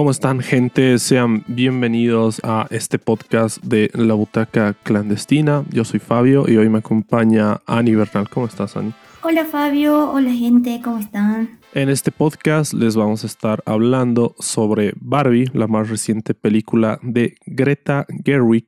¿Cómo están gente? Sean bienvenidos a este podcast de La Butaca Clandestina. Yo soy Fabio y hoy me acompaña Ani Bernal. ¿Cómo estás, Ani? Hola Fabio, hola gente, ¿cómo están? En este podcast les vamos a estar hablando sobre Barbie, la más reciente película de Greta Gerwig,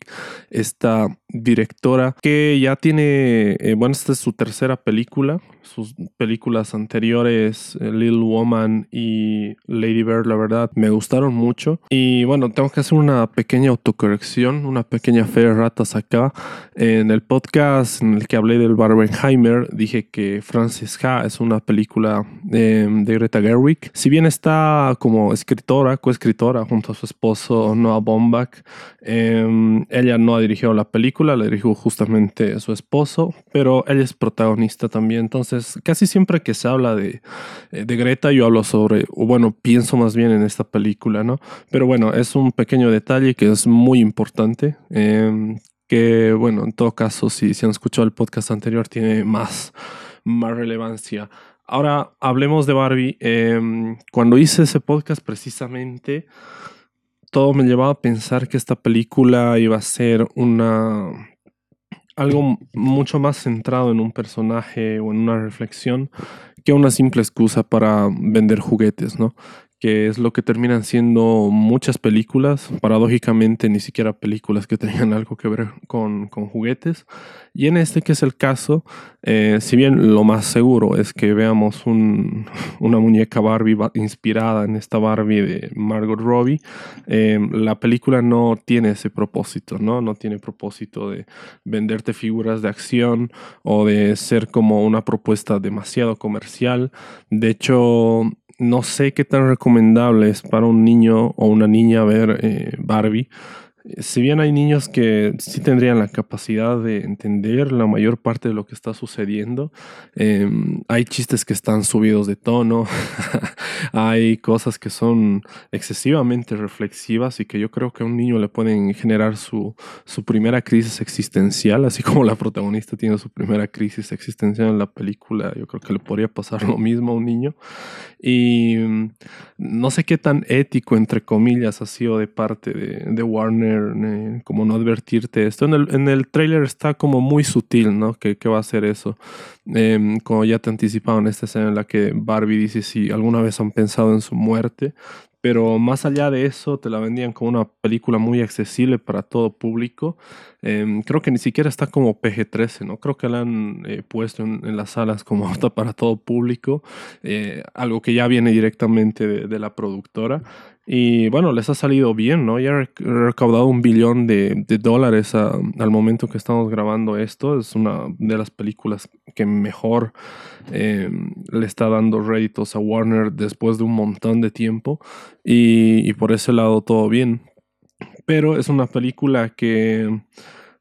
esta directora que ya tiene, eh, bueno, esta es su tercera película, sus películas anteriores, eh, Little Woman y Lady Bird, la verdad, me gustaron mucho. Y bueno, tengo que hacer una pequeña autocorrección, una pequeña fe de ratas acá. En el podcast en el que hablé del Barbenheimer, dije que Francis Ha es una película de, de Greta Gerwig. Si bien está como escritora, coescritora junto a su esposo Noah Baumbach, em, ella no ha dirigido la película, la dirigió justamente su esposo, pero ella es protagonista también. Entonces, casi siempre que se habla de, eh, de Greta, yo hablo sobre, o bueno, pienso más bien en esta película, ¿no? Pero bueno, es un pequeño detalle que es muy importante. Em, que bueno, en todo caso, si, si han escuchado el podcast anterior, tiene más, más relevancia. Ahora hablemos de Barbie. Em, cuando hice ese podcast precisamente, todo me llevaba a pensar que esta película iba a ser una algo mucho más centrado en un personaje o en una reflexión que una simple excusa para vender juguetes, ¿no? Que es lo que terminan siendo muchas películas, paradójicamente ni siquiera películas que tengan algo que ver con, con juguetes. Y en este que es el caso, eh, si bien lo más seguro es que veamos un, una muñeca Barbie inspirada en esta Barbie de Margot Robbie, eh, la película no tiene ese propósito, ¿no? No tiene propósito de venderte figuras de acción o de ser como una propuesta demasiado comercial. De hecho, no sé qué tan recomendable es para un niño o una niña ver eh, Barbie si bien hay niños que sí tendrían la capacidad de entender la mayor parte de lo que está sucediendo, em, hay chistes que están subidos de tono, hay cosas que son excesivamente reflexivas y que yo creo que a un niño le pueden generar su, su primera crisis existencial, así como la protagonista tiene su primera crisis existencial en la película, yo creo que le podría pasar lo mismo a un niño. Y mm, no sé qué tan ético, entre comillas, ha sido de parte de, de Warner eh, como no advertirte esto. En el, en el trailer está como muy sutil, ¿no? Que, va a ser eso. Em, como ya te anticipaba en esta escena en la que Barbie dice si alguna vez han pensado en su muerte, pero más allá de eso, te la vendían como una película muy accesible para todo público. Em, creo que ni siquiera está como PG-13, ¿no? Creo que la han eh, puesto en, las salas como apta para todo público, eh, algo que ya viene directamente de, la productora. Y bueno, les ha salido bien, ¿no? Ya ha recaudado un billón de, dólares al momento que estamos grabando esto. Es una de las películas que mejor em, le está dando réditos a Warner después de un montón de tiempo. Y, por ese lado todo bien. Pero es una película que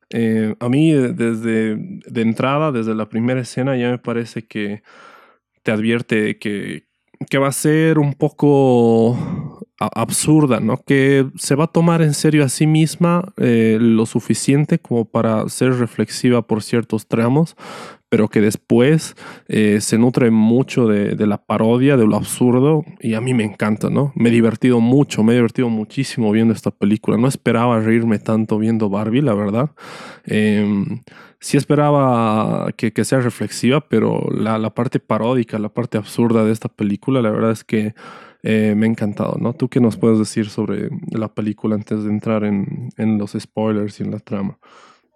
eh, a mí desde de entrada, desde la primera escena, ya me parece que te advierte que, que va a ser un poco absurda, ¿no? Que se va a tomar en serio a sí misma eh, lo suficiente como para ser reflexiva por ciertos tramos, pero que después eh, se nutre mucho de, la parodia, de lo absurdo, y a mí me encanta, ¿no? Me he divertido mucho, me he divertido muchísimo viendo esta película. No esperaba reírme tanto viendo Barbie, la verdad. Em, sí esperaba que, sea reflexiva, pero la parte paródica, la parte absurda de esta película, la verdad es que eh, me ha encantado, ¿no? ¿Tú qué nos puedes decir sobre la película antes de entrar en, los spoilers y en la trama?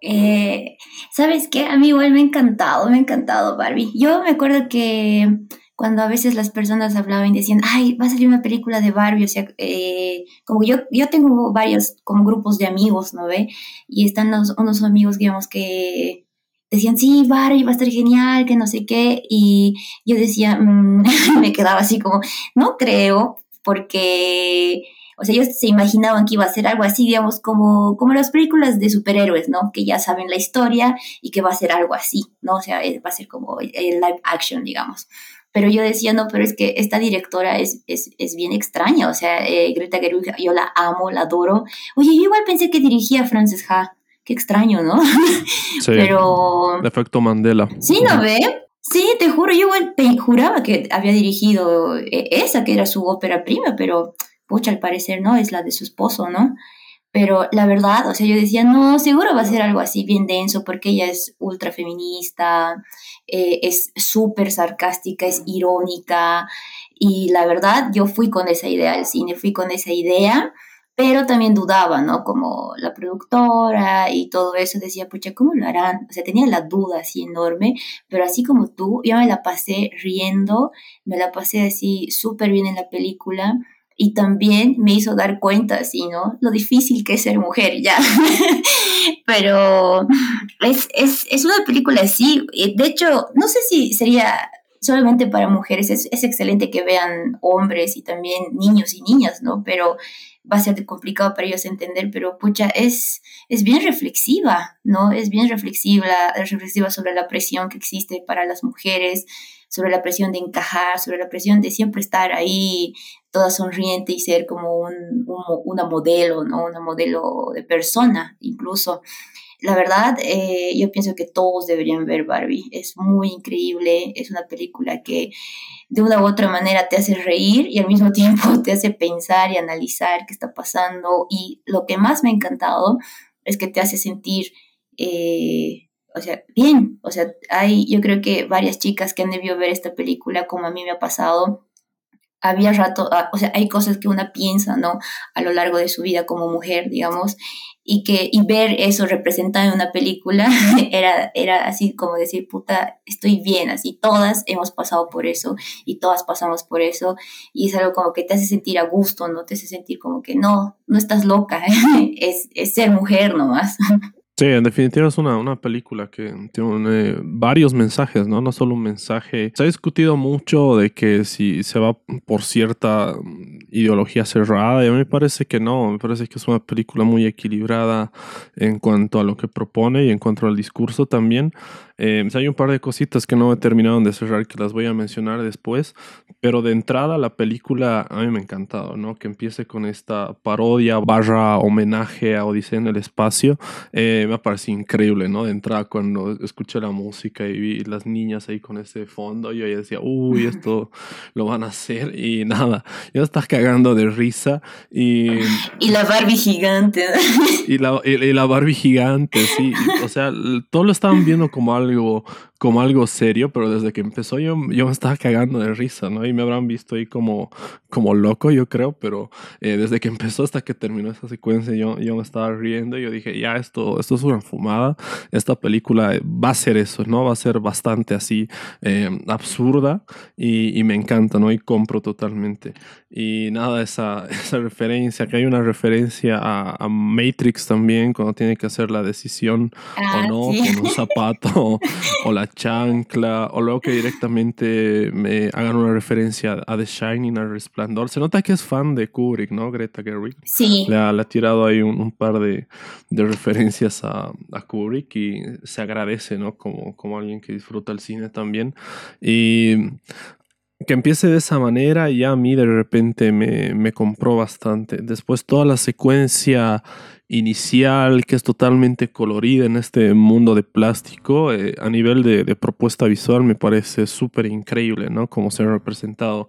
Eh, ¿Sabes qué? A mí igual me ha encantado, me ha encantado Barbie. Yo me acuerdo que cuando a veces las personas hablaban y decían, ay, va a salir una película de Barbie, o sea, eh, como yo, yo tengo varios como grupos de amigos, ¿no ve? Y están unos amigos, digamos, que decían, sí, Barbie va a estar genial, que no sé qué, y yo decía, mm", me quedaba así como, no creo, porque, o sea, ellos se imaginaban que iba a ser algo así, digamos, como, como las películas de superhéroes, ¿no? Que ya saben la historia y que va a ser algo así, ¿no? O sea, va a ser como el live action, digamos. pero yo decía, no, pero es que esta directora es, es, es bien extraña, o sea, eh, Greta Gerwig, yo la amo, la adoro. Oye, yo igual pensé que dirigía Frances Ha, qué extraño, ¿no? Sí, pero... El efecto Mandela. Sí, ¿no ve? Sí, te juro, yo juraba que había dirigido eh, esa, que era su ópera prima, pero pucha, al parecer no, es la de su esposo, ¿no? Pero la verdad, o sea, yo decía, no, seguro va a ser algo así bien denso, porque ella es ultra feminista, eh, es súper sarcástica, es irónica, y la verdad, yo fui con esa idea al cine, fui con esa idea, pero también dudaba, ¿no? Como la productora y todo eso, decía, pucha, ¿cómo lo harán? O sea, tenía la duda así enorme, pero así como tú, yo me la pasé riendo, me la pasé así súper bien en la película y también me hizo dar cuenta, así, ¿no? Lo difícil que es ser mujer, ya. pero es, es, es una película así, de hecho, no sé si sería solamente para mujeres, es, es excelente que vean hombres y también niños y niñas, ¿no? Pero va a ser complicado para ellos entender, pero pucha, es, es bien reflexiva, ¿no? Es bien reflexiva, reflexiva sobre la presión que existe para las mujeres, sobre la presión de encajar, sobre la presión de siempre estar ahí toda sonriente y ser como un, una modelo, ¿no? Una modelo de persona, incluso. La verdad, eh, yo pienso que todos deberían ver Barbie. Es muy increíble, es una película que de una u otra manera te hace reír y al mismo tiempo te hace pensar y analizar qué está pasando. Y lo que más me ha encantado es que te hace sentir, eh, o sea, bien. O sea, hay, yo creo que varias chicas que han debido ver esta película, como a mí me ha pasado, había rato, ah, o sea, hay cosas que una piensa, ¿no? A lo largo de su vida como mujer, digamos, y que y ver eso representado en una película era, era así como decir, puta, estoy bien, así todas hemos pasado por eso y todas pasamos por eso y es algo como que te hace sentir a gusto, ¿no? Te hace sentir como que no, no estás loca, es, es ser mujer nomás. Sí, en definitiva es una, una película que tiene varios mensajes, ¿no? No solo un mensaje. Se ha discutido mucho de que si se va por cierta ideología cerrada, y a mí me parece que no, me parece que es una película muy equilibrada en cuanto a lo que propone y en cuanto al discurso también. Eh, hay un par de cositas que no he terminado de cerrar que las voy a mencionar después, pero de entrada la película a mí me ha encantado, ¿no? Que empiece con esta parodia barra homenaje a Odisea en el espacio, eh, me parece increíble, ¿no? De entrada cuando escuché la música y vi las niñas ahí con ese fondo, yo ya decía, uy, esto lo van a hacer y nada, ya estás cagando de risa y... Y la Barbie gigante. Y la, y la Barbie gigante, sí, o sea, todo lo estaban viendo como algo algo como algo serio, pero desde que empezó yo, yo me estaba cagando de risa, ¿no? Y me habrán visto ahí como, como loco, yo creo, pero eh, desde que empezó hasta que terminó esa secuencia, yo, yo me estaba riendo y yo dije, ya, esto, esto es una fumada, esta película va a ser eso, ¿no? Va a ser bastante así eh, absurda y, y, me encanta, ¿no? Y compro totalmente. Y nada, esa, esa referencia, que hay una referencia a, a Matrix también, cuando tiene que hacer la decisión o ah, no, con un zapato o la chancla, o luego que directamente me hagan una referencia a The Shining, al Resplandor. Se nota que es fan de Kubrick, ¿no? Greta Gerwig. Sí. Le ha, tirado ahí un, par de, de referencias a, a, Kubrick y se agradece, ¿no? Como, como alguien que disfruta el cine también. Y que empiece de esa manera ya a mí de repente me, me compró bastante. Después toda la secuencia inicial que es totalmente colorida en este mundo de plástico, eh, a nivel de, de, propuesta visual me parece súper increíble, ¿no? Como se ha representado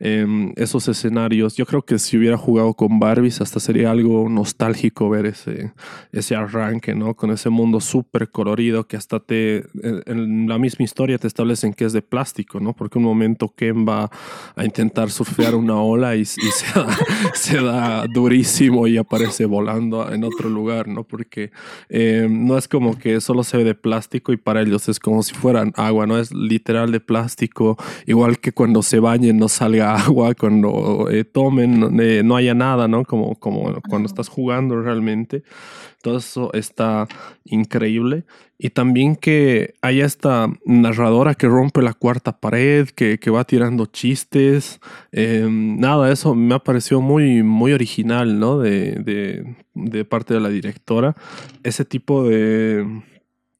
Em, esos escenarios. Yo creo que si hubiera jugado con Barbies hasta sería algo nostálgico ver ese, ese arranque, ¿no? Con ese mundo súper colorido que hasta te, en la misma historia te establecen que es de plástico, ¿no? Porque un momento Ken va a intentar surfear una ola y, se, da, durísimo y aparece volando en otro lugar, ¿no? Porque em, no es como que solo se ve de plástico y para ellos es como si fueran agua, ¿no? Es literal de plástico, igual que cuando se bañen no salga agua, cuando eh, tomen, eh, no haya nada, ¿no? Como, como cuando estás jugando realmente. Todo eso está increíble. Y también que haya esta narradora que rompe la cuarta pared, que, que va tirando chistes. Em, nada, eso me ha parecido muy, muy original, ¿no? De, de, de parte de la directora. Ese tipo de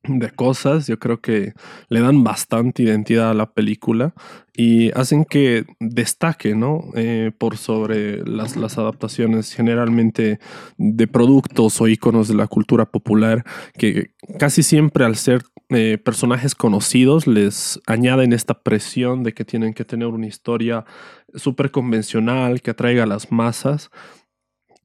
de cosas, yo creo que le dan bastante identidad a la película y hacen que destaque, ¿no? Eh, por sobre las, las, adaptaciones generalmente de productos o iconos de la cultura popular, que casi siempre al ser eh, personajes conocidos les añaden esta presión de que tienen que tener una historia súper convencional que atraiga a las masas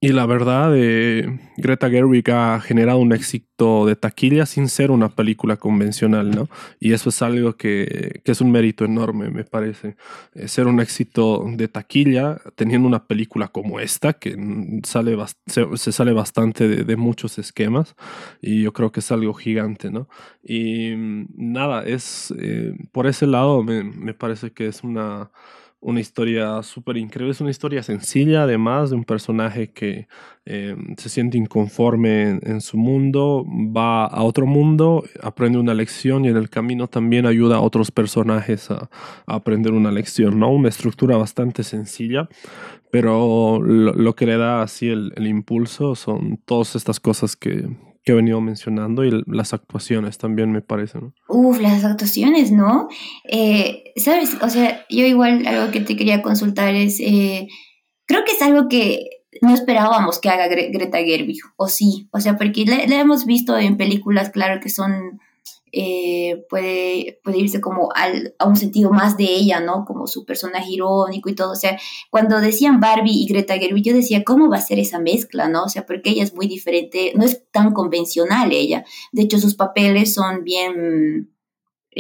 y la verdad, eh, Greta Gerwig ha generado un éxito de taquilla sin ser una película convencional, ¿no? Y eso es algo que, que es un mérito enorme, me parece. Eh, ser un éxito de taquilla teniendo una película como esta, que sale se, sale bastante de, de, muchos esquemas, y yo creo que es algo gigante, ¿no? Y mm, nada, es eh, por ese lado me, me parece que es una una historia súper increíble. Es una historia sencilla, además, de un personaje que eh, se siente inconforme en, su mundo, va a otro mundo, aprende una lección y en el camino también ayuda a otros personajes a, aprender una lección, ¿no? Una estructura bastante sencilla, pero lo, que le da así el, el impulso son todas estas cosas que, que he venido mencionando y las actuaciones también me parecen. Uf, las actuaciones, ¿no? Eh, ¿Sabes? O sea, yo igual algo que te quería consultar es, eh, creo que es algo que no esperábamos que haga Greta Gerwig, o sí, o sea, porque la hemos visto en películas, claro, que son eh, puede, puede irse como al, a un sentido más de ella, ¿no? Como su personaje irónico y todo. O sea, cuando decían Barbie y Greta Gerwig, yo decía, ¿cómo va a ser esa mezcla, no? O sea, porque ella es muy diferente, no es tan convencional ella. De hecho, sus papeles son bien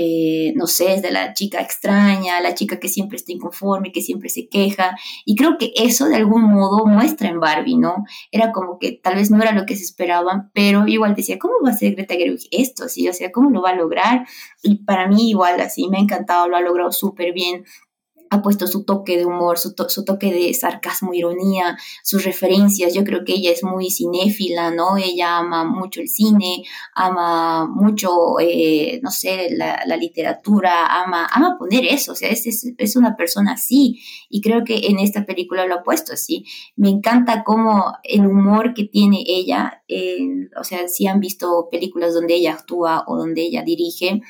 eh, no sé, es de la chica extraña, la chica que siempre está inconforme, que siempre se queja. Y creo que eso de algún modo muestra en Barbie, ¿no? Era como que tal vez no era lo que se esperaban, pero igual decía, ¿cómo va a ser Greta Gerwig esto? ¿Sí? O sea, ¿cómo lo va a lograr? Y para mí igual así, me ha encantado, lo ha logrado súper bien ha puesto su toque de humor, su, toque de sarcasmo, ironía, sus referencias. Yo creo que ella es muy cinéfila, ¿no? Ella ama mucho el cine, ama mucho, eh, no sé, la, literatura, ama, ama poner eso, o sea, es, es, una persona así. Y creo que en esta película lo ha puesto así. Me encanta cómo el humor que tiene ella, o sea, si han visto películas donde ella actúa o donde ella dirige,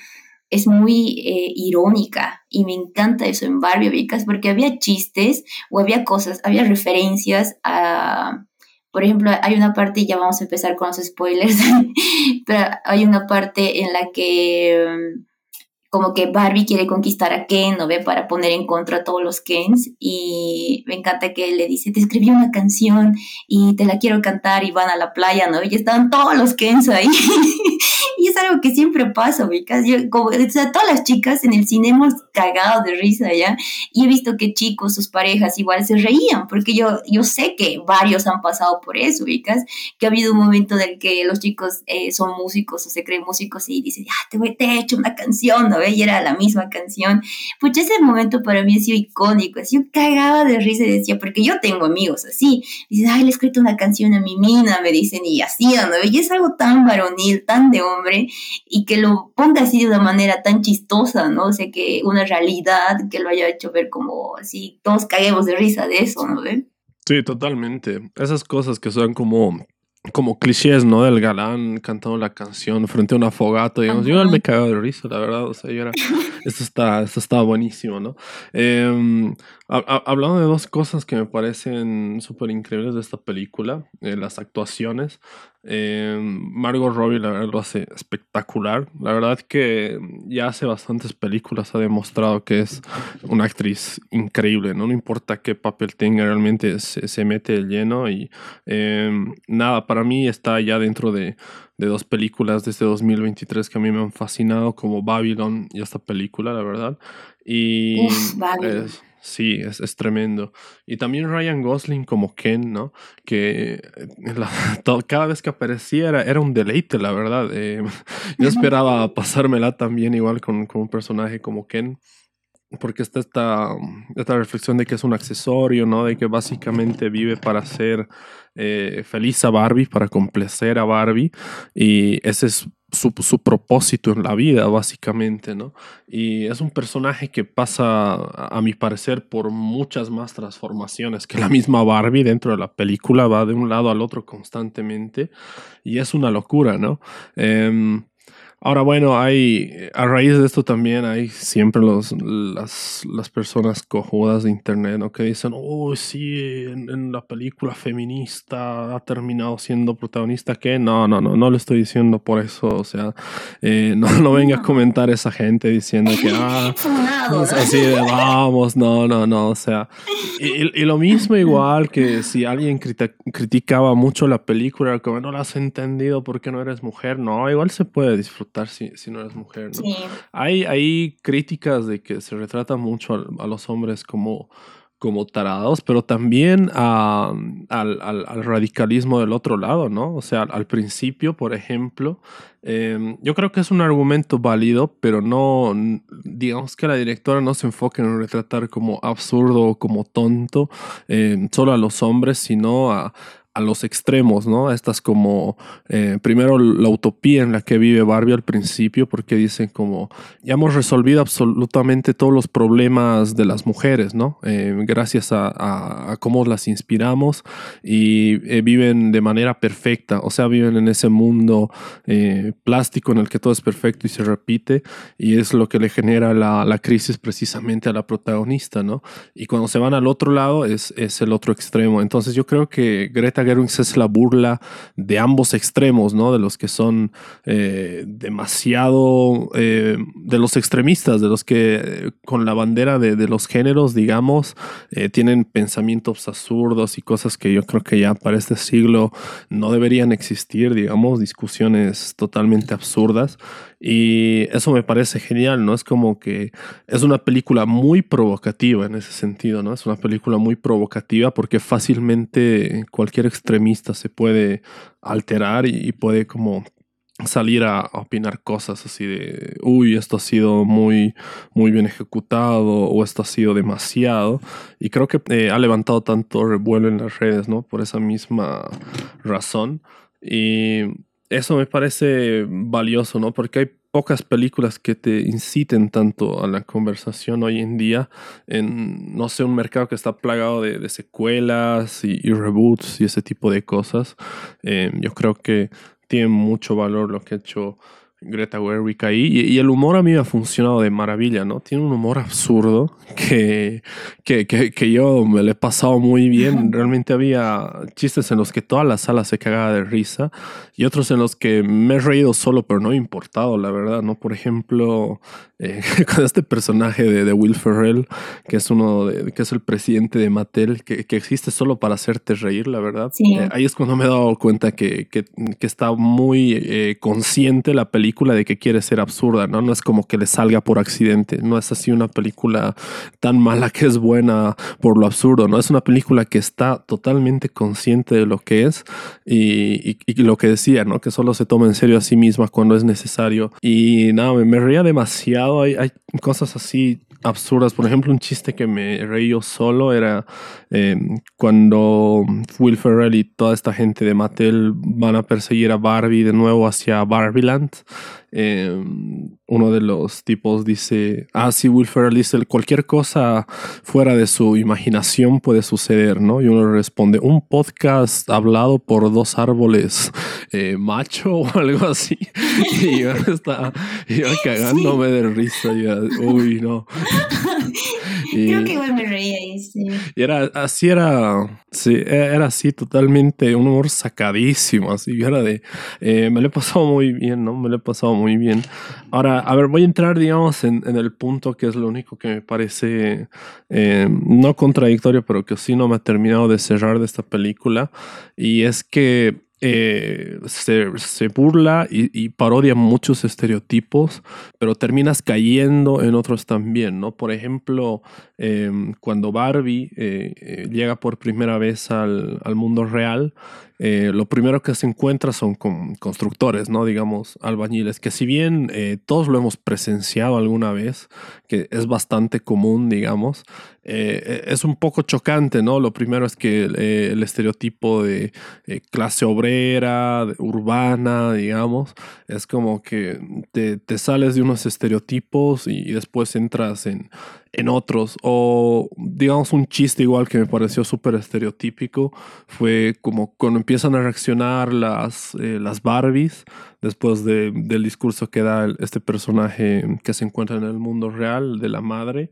es muy eh, irónica y me encanta eso en Barbie Vicas porque había chistes o había cosas, había referencias a, por ejemplo, hay una parte, ya vamos a empezar con los spoilers, pero hay una parte en la que como que Barbie quiere conquistar a Ken, ¿no ve? Para poner en contra a todos los Kens. Y me encanta que él le dice, te escribí una canción y te la quiero cantar y van a la playa, ¿no? Y estaban todos los Kens ahí. y es algo que siempre pasa, ubicas. Yo, como, o sea, todas las chicas en el cine hemos cagado de risa ya. Y he visto que chicos, sus parejas igual se reían, porque yo, yo sé que varios han pasado por eso, ubicas. Que ha habido un momento en el que los chicos eh, son músicos o se creen músicos y dicen, ah, te, voy, te he hecho una canción, ¿no? Y era la misma canción. Pues ese momento para mí ha sido icónico. Así yo cagaba de risa y decía, porque yo tengo amigos así. Dicen, ay, le he escrito una canción a mi mina, me dicen, y así, ¿no? Y es algo tan varonil, tan de hombre, y que lo ponga así de una manera tan chistosa, ¿no? O sea, que una realidad que lo haya hecho ver como así, todos caguemos de risa de eso, ¿no? Sí, totalmente. Esas cosas que son como como clichés, ¿no? Del galán cantando la canción frente a una fogata, digamos. Yo me cagaba de risa, la verdad. O sea, yo era, esto está, esto está buenísimo, ¿no? Eh, hablando de dos cosas que me parecen súper increíbles de esta película, eh, las actuaciones. Eh, Margot Robbie, la verdad, lo hace espectacular. La verdad que ya hace bastantes películas ha demostrado que es una actriz increíble, ¿no? No importa qué papel tenga, realmente se, se mete el lleno y em, nada, para mí está ya dentro de, de dos películas desde 2023 que a mí me han fascinado, como Babylon y esta película, la verdad. Y Sí, es, es, tremendo. Y también Ryan Gosling como Ken, ¿no? Que cada vez que aparecía era, un deleite, la verdad. Eh, yo esperaba pasármela también igual con, con, un personaje como Ken. Porque está esta, esta reflexión de que es un accesorio, ¿no? De que básicamente vive para ser eh, feliz a Barbie, para complacer a Barbie. Y ese es su, su, propósito en la vida, básicamente, ¿no? Y es un personaje que pasa, a mi parecer, por muchas más transformaciones que la misma Barbie dentro de la película, va de un lado al otro constantemente, y es una locura, ¿no? Eh, Ahora, bueno, hay, a raíz de esto también hay siempre los, las, las personas cojudas de internet, ¿no? Que dicen, oh, sí, en, la película feminista ha terminado siendo protagonista, que no, no, no, no le estoy diciendo por eso, o sea, eh, no, no venga a comentar esa gente diciendo que, ah, así de, vamos, no, no, no, o sea, y, y lo mismo igual que si alguien criticaba mucho la película, como no la has entendido porque no eres mujer, no, igual se puede disfrutar si, si no eres mujer. ¿no? Hay, hay críticas de que se retrata mucho a, los hombres como, como tarados, pero también al, al, radicalismo del otro lado, ¿no? O sea, al principio, por ejemplo, em, yo creo que es un argumento válido, pero no, digamos que la directora no se enfoca en retratar como absurdo o como tonto em, solo a los hombres, sino a, a los extremos, ¿no? Estas como, eh, primero la utopía en la que vive Barbie al principio, porque dicen como, ya hemos resolvido absolutamente todos los problemas de las mujeres, ¿no? Eh, gracias a, cómo las inspiramos y eh, viven de manera perfecta, o sea, viven en ese mundo plástico en el que todo es perfecto y se repite, y es lo que le genera la, la, crisis precisamente a la protagonista, ¿no? Y cuando se van al otro lado es, es el otro extremo. Entonces yo creo que Greta es la burla de ambos extremos, ¿no? De los que son eh, demasiado, eh, de los extremistas, de los que eh, con la bandera de, los géneros, digamos, tienen pensamientos absurdos y cosas que yo creo que ya para este siglo no deberían existir, digamos, discusiones totalmente absurdas. Y eso me parece genial, ¿no? Es como que es una película muy provocativa en ese sentido, ¿no? Es una película muy provocativa porque fácilmente cualquier extremista se puede alterar y, puede como salir a, opinar cosas así de, uy, esto ha sido muy, muy bien ejecutado o esto ha sido demasiado. Y creo que eh, ha levantado tanto revuelo en las redes, ¿no? Por esa misma razón. Y eso me parece valioso, ¿no? Porque hay pocas películas que te inciten tanto a la conversación hoy en día en, no sé, un mercado que está plagado de, secuelas y, reboots y ese tipo de cosas. Eh, yo creo que tiene mucho valor lo que ha hecho Greta Gerwig ahí. Y, el humor a mí me ha funcionado de maravilla, ¿no? Tiene un humor absurdo que, que, que, yo me lo he pasado muy bien. Realmente había chistes en los que toda la sala se cagaba de risa y otros en los que me he reído solo, pero no he importado, la verdad, ¿no? Por ejemplo, eh, con este personaje de, Will Ferrell, que es uno de, que es el presidente de Mattel, que, que existe solo para hacerte reír, la verdad. Eh, ahí es cuando me he dado cuenta que, que, está muy eh, consciente la película de que quiere ser absurda, ¿no? No es como que le salga por accidente, no es así una película tan mala que es buena por lo absurdo, ¿no? Es una película que está totalmente consciente de lo que es y, lo que decía, ¿no? Que solo se toma en serio a sí misma cuando es necesario. Y nada, me, me reía demasiado, hay, hay cosas así absurdas. Por ejemplo, un chiste que me reí yo solo era eh, cuando Will Ferrell y toda esta gente de Mattel van a perseguir a Barbie de nuevo hacia Barbieland Em, uno de los tipos dice, ah, sí, Will Ferrell dice, cualquier cosa fuera de su imaginación puede suceder, ¿no? Y uno responde, un podcast hablado por dos árboles eh, macho o algo así. y yo estaba iba cagándome de risa. Y, uy, no. Creo que igual me reía ahí, sí. Y era, así era, sí, e, era así totalmente un humor sacadísimo, así, era de, eh, me lo he pasado muy bien, ¿no? Me lo he pasado muy bien. Ahora, a ver, voy a entrar, digamos, en, en el punto que es lo único que me parece, eh, no contradictorio, pero que sí no me ha terminado de cerrar de esta película, y es que eh, se, burla y, parodia muchos estereotipos, pero terminas cayendo en otros también, ¿no? Por ejemplo, em, cuando Barbie eh, eh, llega por primera vez al, al mundo real, eh, lo primero que se encuentra son con constructores, ¿no? Digamos, albañiles, que si bien eh, todos lo hemos presenciado alguna vez, que es bastante común, digamos, eh, es un poco chocante, ¿no? Lo primero es que el estereotipo de clase obrera, urbana, digamos, es como que te, sales de unos estereotipos y, después entras en, en otros. O digamos un chiste igual que me pareció súper estereotípico fue como cuando empiezan a reaccionar las, eh, las Barbies después de, del discurso que da este personaje que se encuentra en el mundo real de la madre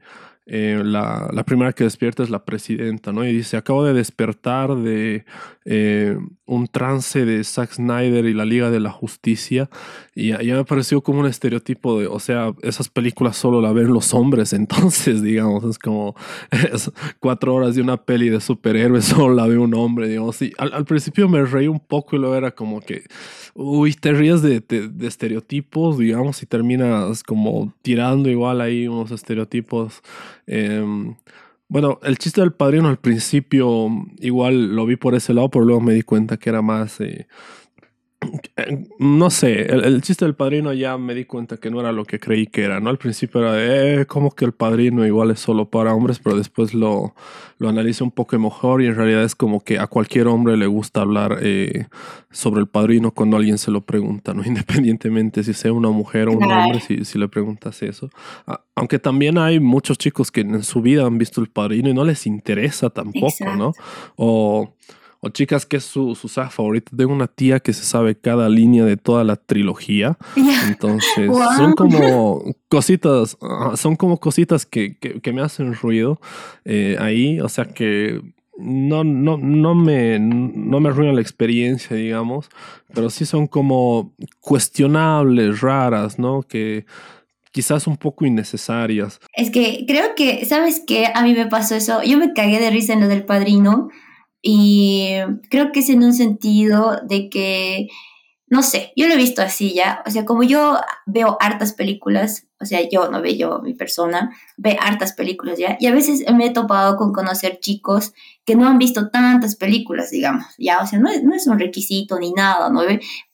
eh, la, la, primera que despierta es la presidenta, ¿no? Y dice, acabo de despertar de eh, un trance de Zack Snyder y la Liga de la Justicia. Y ya, me pareció como un estereotipo de, o sea, esas películas solo la ven los hombres, entonces, digamos, es como cuatro horas de una peli de superhéroes, solo la ve un hombre, digamos. Y al, al, principio me reí un poco y luego era como que, uy, te ríes de, de, estereotipos, digamos, y terminas como tirando igual ahí unos estereotipos Em, bueno, el chiste del padrino al principio igual lo vi por ese lado, pero luego me di cuenta que era más eh, no sé, el, chiste del padrino ya me di cuenta que no era lo que creí que era, ¿no? Al principio era, eh, como que el padrino igual es solo para hombres, pero después lo, lo analicé un poco mejor y en realidad es como que a cualquier hombre le gusta hablar eh, sobre el padrino cuando alguien se lo pregunta, ¿no? Independientemente si sea una mujer o un hombre, si, si le preguntas eso. aunque también hay muchos chicos que en su vida han visto el padrino y no les interesa tampoco, ¿no? O o chicas que es su, su saga favorita. Tengo una tía que se sabe cada línea de toda la trilogía. Entonces, son como cositas, son como cositas que, que, me hacen ruido eh, ahí. O sea que no, no, no, me, no me arruina la experiencia, digamos, pero sí son como cuestionables, raras, ¿no? Que quizás un poco innecesarias. Es que creo que, ¿sabes qué? A mí me pasó eso. Yo me cagué de risa en lo del padrino y creo que es en un sentido de que, no sé, yo lo he visto así ya, o sea, como yo veo hartas películas, o sea, yo no veo mi persona, ve hartas películas ya, y a veces me he topado con conocer chicos que no han visto tantas películas, digamos, ya, o sea, no es, no es un requisito ni nada, ¿no?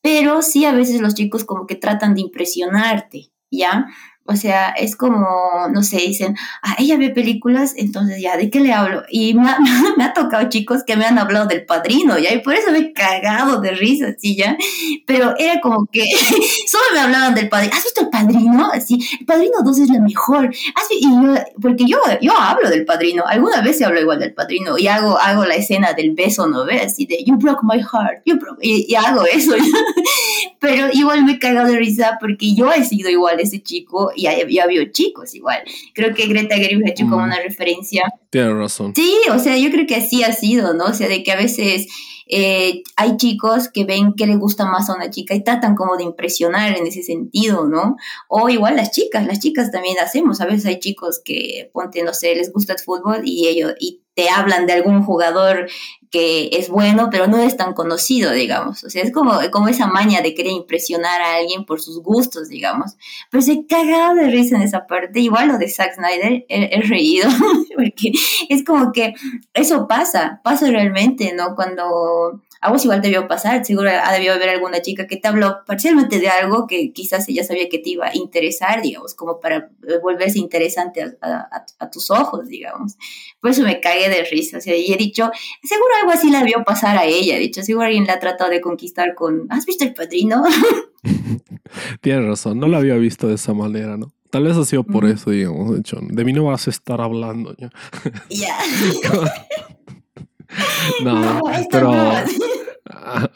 Pero sí a veces los chicos como que tratan de impresionarte, ¿ya? O sea, es como, no sé, dicen, ah, ella ve películas, entonces ya, ¿de qué le hablo? Y me ha, tocado chicos que me han hablado del padrino, ¿ya? Y por eso me he cagado de risa, ¿sí, ya? Pero era como que solo me hablaban del padrino. ¿Has visto el padrino? Así, el padrino 2 es la mejor. Y yo, porque yo, yo hablo del padrino, alguna vez se hablo igual del padrino y hago, hago la escena del beso, ¿no ves? Así de, you broke my heart, you broke, y, hago eso. Pero igual me he cagado de risa porque yo he sido igual ese chico y ya, vio chicos igual. Creo que Greta Gerwig ha hecho como mm. una referencia. Tiene razón. Sí, o sea, yo creo que así ha sido, ¿no? O sea, de que a veces eh, hay chicos que ven que le gusta más a una chica y tratan como de impresionar en ese sentido, ¿no? O igual las chicas, las chicas también hacemos, a veces hay chicos que, ponte, no sé, les gusta el fútbol y ellos, y te hablan de algún jugador que es bueno, pero no es tan conocido, digamos. O sea, es como, como esa maña de querer impresionar a alguien por sus gustos, digamos. Pero se cagado de risa en esa parte. Igual lo de Zack Snyder, he, reído, porque es como que eso pasa, pasa realmente, ¿no? Cuando a vos igual debió pasar, seguro ha debido haber alguna chica que te habló parcialmente de algo que quizás ella sabía que te iba a interesar, digamos, como para volverse interesante a, tus ojos, digamos. Por eso me cagué de risa, o sea, y he dicho, seguro algo así la vio pasar a ella, he dicho, seguro alguien la ha tratado de conquistar con, ¿has visto el padrino? Tienes razón, no la había visto de esa manera, ¿no? Tal vez ha sido por eso, digamos, de hecho, de mí no vas a estar hablando ya. Ya. no, pero...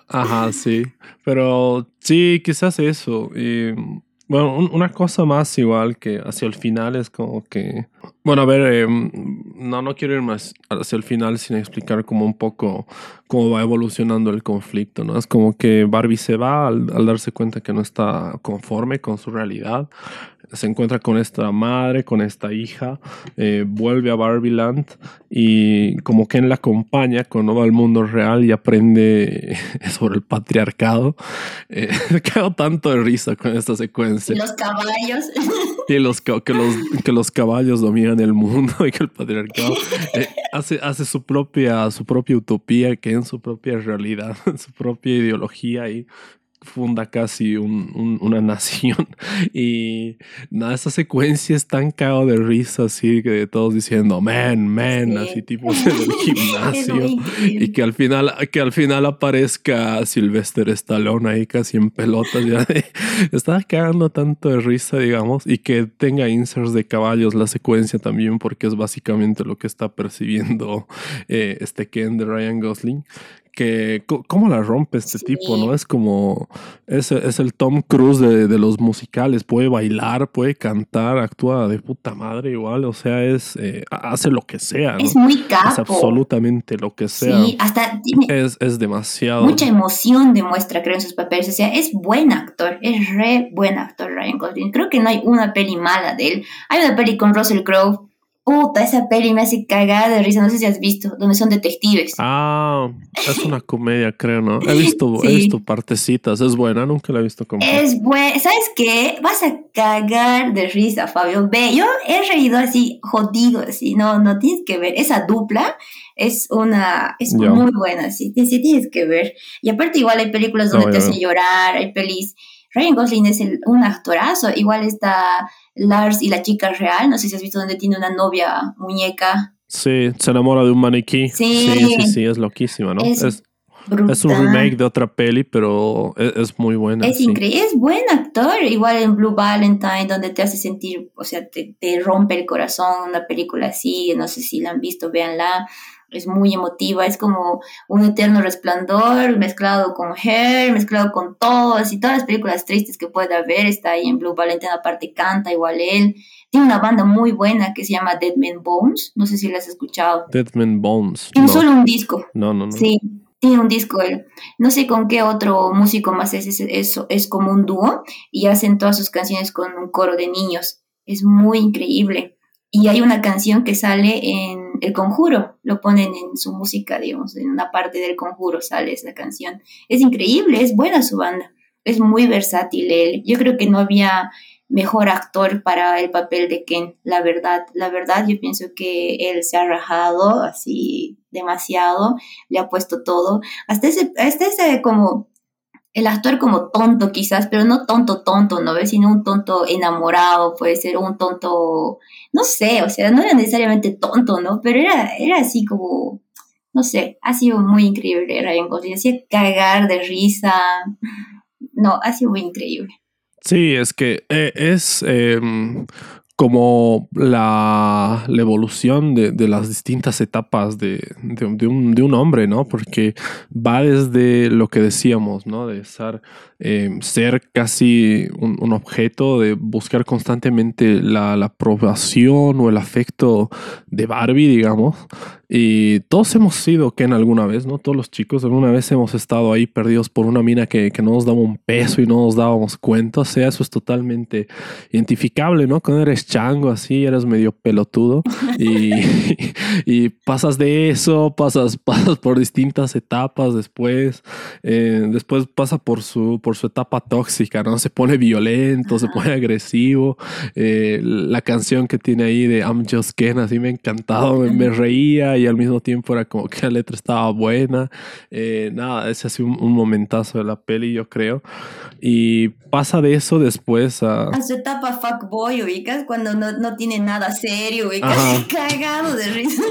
Ajá, sí. Pero sí, quizás eso. Y, bueno, una cosa más igual que hacia el final es como que... Bueno, a ver, em, no, no quiero ir más hacia el final sin explicar como un poco cómo va evolucionando el conflicto, ¿no? Es como que Barbie se va al, al darse cuenta que no está conforme con su realidad se encuentra con esta madre, con esta hija, eh, vuelve a Barbieland y como él la acompaña cuando va al mundo real y aprende sobre el patriarcado. Eh, quedo tanto de risa con esta secuencia. Y los caballos. Y los, que, los, que los caballos dominan el mundo y que el patriarcado eh, hace, hace su, propia, su propia utopía, que en su propia realidad, su propia ideología y funda casi una nación. Y nada, esa secuencia es tan cago de risa, así que todos diciendo, man, man, así tipo en el gimnasio. y que al final, que al final aparezca Sylvester Stallone ahí casi en pelotas. Ya de, estaba cagando tanto de risa, digamos, y que tenga inserts de caballos la secuencia también, porque es básicamente lo que está percibiendo eh, este Ken de Ryan Gosling que cómo la rompe este tipo, ¿no? Es como, es, es el Tom Cruise de, de, los musicales, puede bailar, puede cantar, actúa de puta madre igual, o sea, es, eh, hace lo que sea. ¿no? Es muy capo. Es absolutamente lo que sea. Sí, hasta tiene es, es demasiado. Mucha emoción demuestra, creo, en sus papeles, o sea, es buen actor, es re buen actor Ryan Gosling. Creo que no hay una peli mala de él. Hay una peli con Russell Crowe Puta, esa peli me hace cagada de risa, no sé si has visto, donde son detectives. Ah, es una comedia, creo, ¿no? He visto, he visto partecitas, es buena, nunca la he visto como. Es buena, ¿sabes qué? Vas a cagar de risa, Fabio. Ve, yo he reído así, jodido, así, no, no tienes que ver. Esa dupla es una, es muy buena, sí, sí, tienes que ver. Y aparte igual hay películas donde te hacen llorar, hay pelis. Ryan Gosling es un actorazo, igual está Lars y la chica real, no sé si has visto donde tiene una novia muñeca. Sí, se enamora de un maniquí. Sí, sí, sí, es loquísima, ¿no? Es, es, un remake de otra peli, pero e, es, muy buena. Es increíble, es buen actor, igual en Blue Valentine, donde te hace sentir, o sea, te, te rompe el corazón, una película así, no sé si la han visto, véanla es muy emotiva, es como un eterno resplandor mezclado con Hair, mezclado con todas y todas las películas tristes que pueda haber, está ahí en Blue Valentine, aparte canta igual él. Tiene una banda muy buena que se llama Dead Man Bones, no sé si la has escuchado. Dead Man Bones. Tiene solo un disco. No, no, no. Sí, tiene un disco él. No sé con qué otro músico más es, es, es, es como un dúo y hacen todas sus canciones con un coro de niños. Es muy increíble. Y hay una canción que sale en El Conjuro, lo ponen en su música, digamos, en una parte del Conjuro sale esa canción. Es increíble, es buena su banda, es muy versátil él. Yo creo que no había mejor actor para el papel de Ken, la verdad. La verdad, yo pienso que él se ha rajado así demasiado, le ha puesto todo. Hasta ese, hasta ese como el actor como tonto quizás, pero no tonto tonto, ¿no ves? Sino un tonto enamorado, puede ser un tonto, no sé, o sea, no era necesariamente tonto, ¿no? Pero era, era así como, no sé, ha sido muy increíble Ryan Gosling, hacía cagar de risa, no, ha sido muy increíble. Sí, es que eh, es em, como la, evolución de, de, las distintas etapas de, de, un, de, un, hombre, ¿no? Porque va desde lo que decíamos, ¿no? De ser, eh, ser casi un, un, objeto, de buscar constantemente la, la, aprobación o el afecto de Barbie, digamos, y todos hemos sido Ken alguna vez, ¿no? Todos los chicos alguna vez hemos estado ahí perdidos por una mina que, que no nos daba un peso y no nos dábamos cuenta. O sea, eso es totalmente identificable, ¿no? Cuando eres chango así, eres medio pelotudo y, y pasas de eso, pasas, pasas por distintas etapas después. Eh, después pasa por su, por su etapa tóxica, ¿no? Se pone violento, se pone agresivo. Eh, la canción que tiene ahí de I'm Just Ken, así me encantado, me, me reía y al mismo tiempo era como que la letra estaba buena. Eh, nada, ese ha sido un, momentazo de la peli, yo creo. Y pasa de eso después a... A su etapa fuckboy, ubicas, cuando no, no tiene nada serio, ubicas, cagado de risa.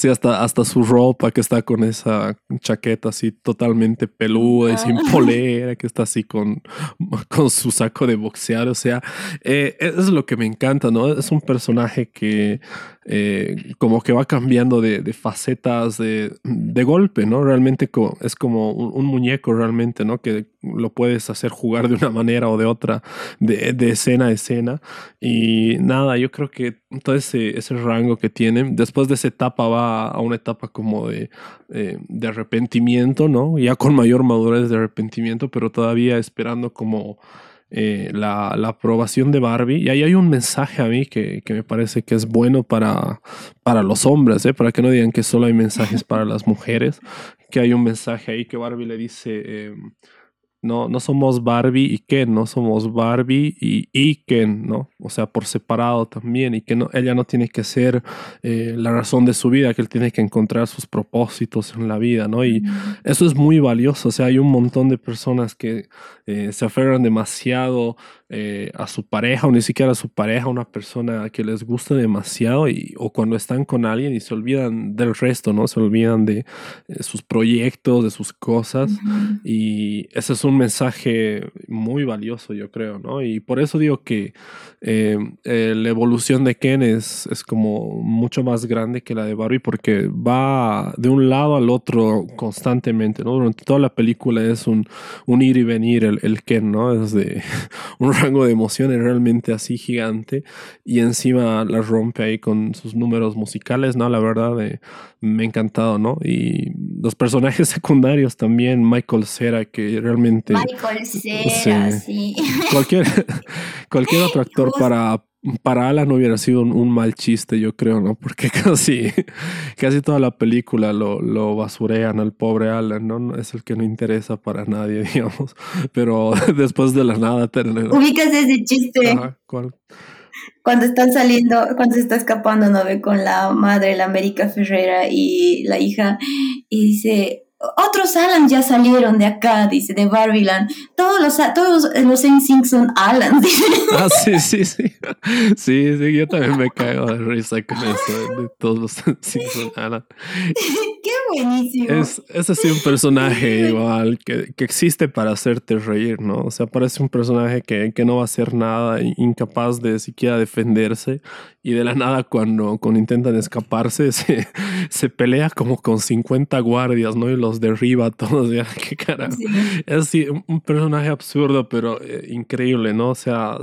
Sí, hasta, hasta su ropa que está con esa chaqueta así totalmente peluda y sin ah. polera, que está así con, con su saco de boxear. O sea, eh, es lo que me encanta, ¿no? Es un personaje que eh, como que va cambiando de, facetas de, golpe, ¿no? Realmente es como un, muñeco realmente, ¿no? Que lo puedes hacer jugar de una manera o de otra, de, escena a escena. Y nada, yo creo que todo ese, rango que tiene, después de esa etapa va a una etapa como de, eh, de arrepentimiento, ¿no? Ya con mayor madurez de arrepentimiento, pero todavía esperando como eh, la, la, aprobación de Barbie. Y ahí hay un mensaje a mí que, que me parece que es bueno para, para los hombres, ¿eh? para que no digan que solo hay mensajes para las mujeres, que hay un mensaje ahí que Barbie le dice... Eh, no, no somos Barbie y Ken, no somos Barbie y, y Ken, ¿no? O sea, por separado también y que no, ella no tiene que ser eh, la razón de su vida, que él tiene que encontrar sus propósitos en la vida, ¿no? Y eso es muy valioso, o sea, hay un montón de personas que eh, se aferran demasiado eh, a su pareja o ni siquiera a su pareja, una persona que les gusta demasiado y, o cuando están con alguien y se olvidan del resto, ¿no? Se olvidan de sus proyectos, de sus cosas y ese es un mensaje muy valioso, yo creo, ¿no? Y por eso digo que eh, eh, la evolución de Ken es, es, como mucho más grande que la de Barbie porque va de un lado al otro constantemente, ¿no? Durante toda la película es un, un ir y venir el, el Ken, ¿no? Es de un rango de emociones realmente así gigante y encima la rompe ahí con sus números musicales, ¿no? La verdad eh, me ha encantado, ¿no? Y los personajes secundarios también, Michael Cera, que realmente... Michael Cera, sí. Cualquier, cualquier otro actor para, para Alan hubiera sido un, mal chiste, yo creo, ¿no? Porque casi, casi toda la película lo, lo basurean al pobre Alan, ¿no? Es el que no interesa para nadie, digamos. Pero después de la nada... ¿Ubicas ese chiste? ¿cuál? Cuando están saliendo, cuando se está escapando, ¿no? Ve con la madre, la América Ferrera y la hija, y dice, otros Alan ya salieron de acá, dice, de Barbiland. Todos los, todos los NSYNC son Alan. Ah, sí, sí, sí. Sí, sí, yo también me caigo de risa con eso, de todos los NSYNC son Alan. Buenísimo. Es, es así un personaje igual que, que, existe para hacerte reír, ¿no? O sea, parece un personaje que, que no va a hacer nada, incapaz de siquiera defenderse y de la nada cuando, cuando intentan escaparse se, se pelea como con 50 guardias, ¿no? Y los derriba todos, ya, qué cara. Es así, un, personaje absurdo, pero eh, increíble, ¿no? O sea,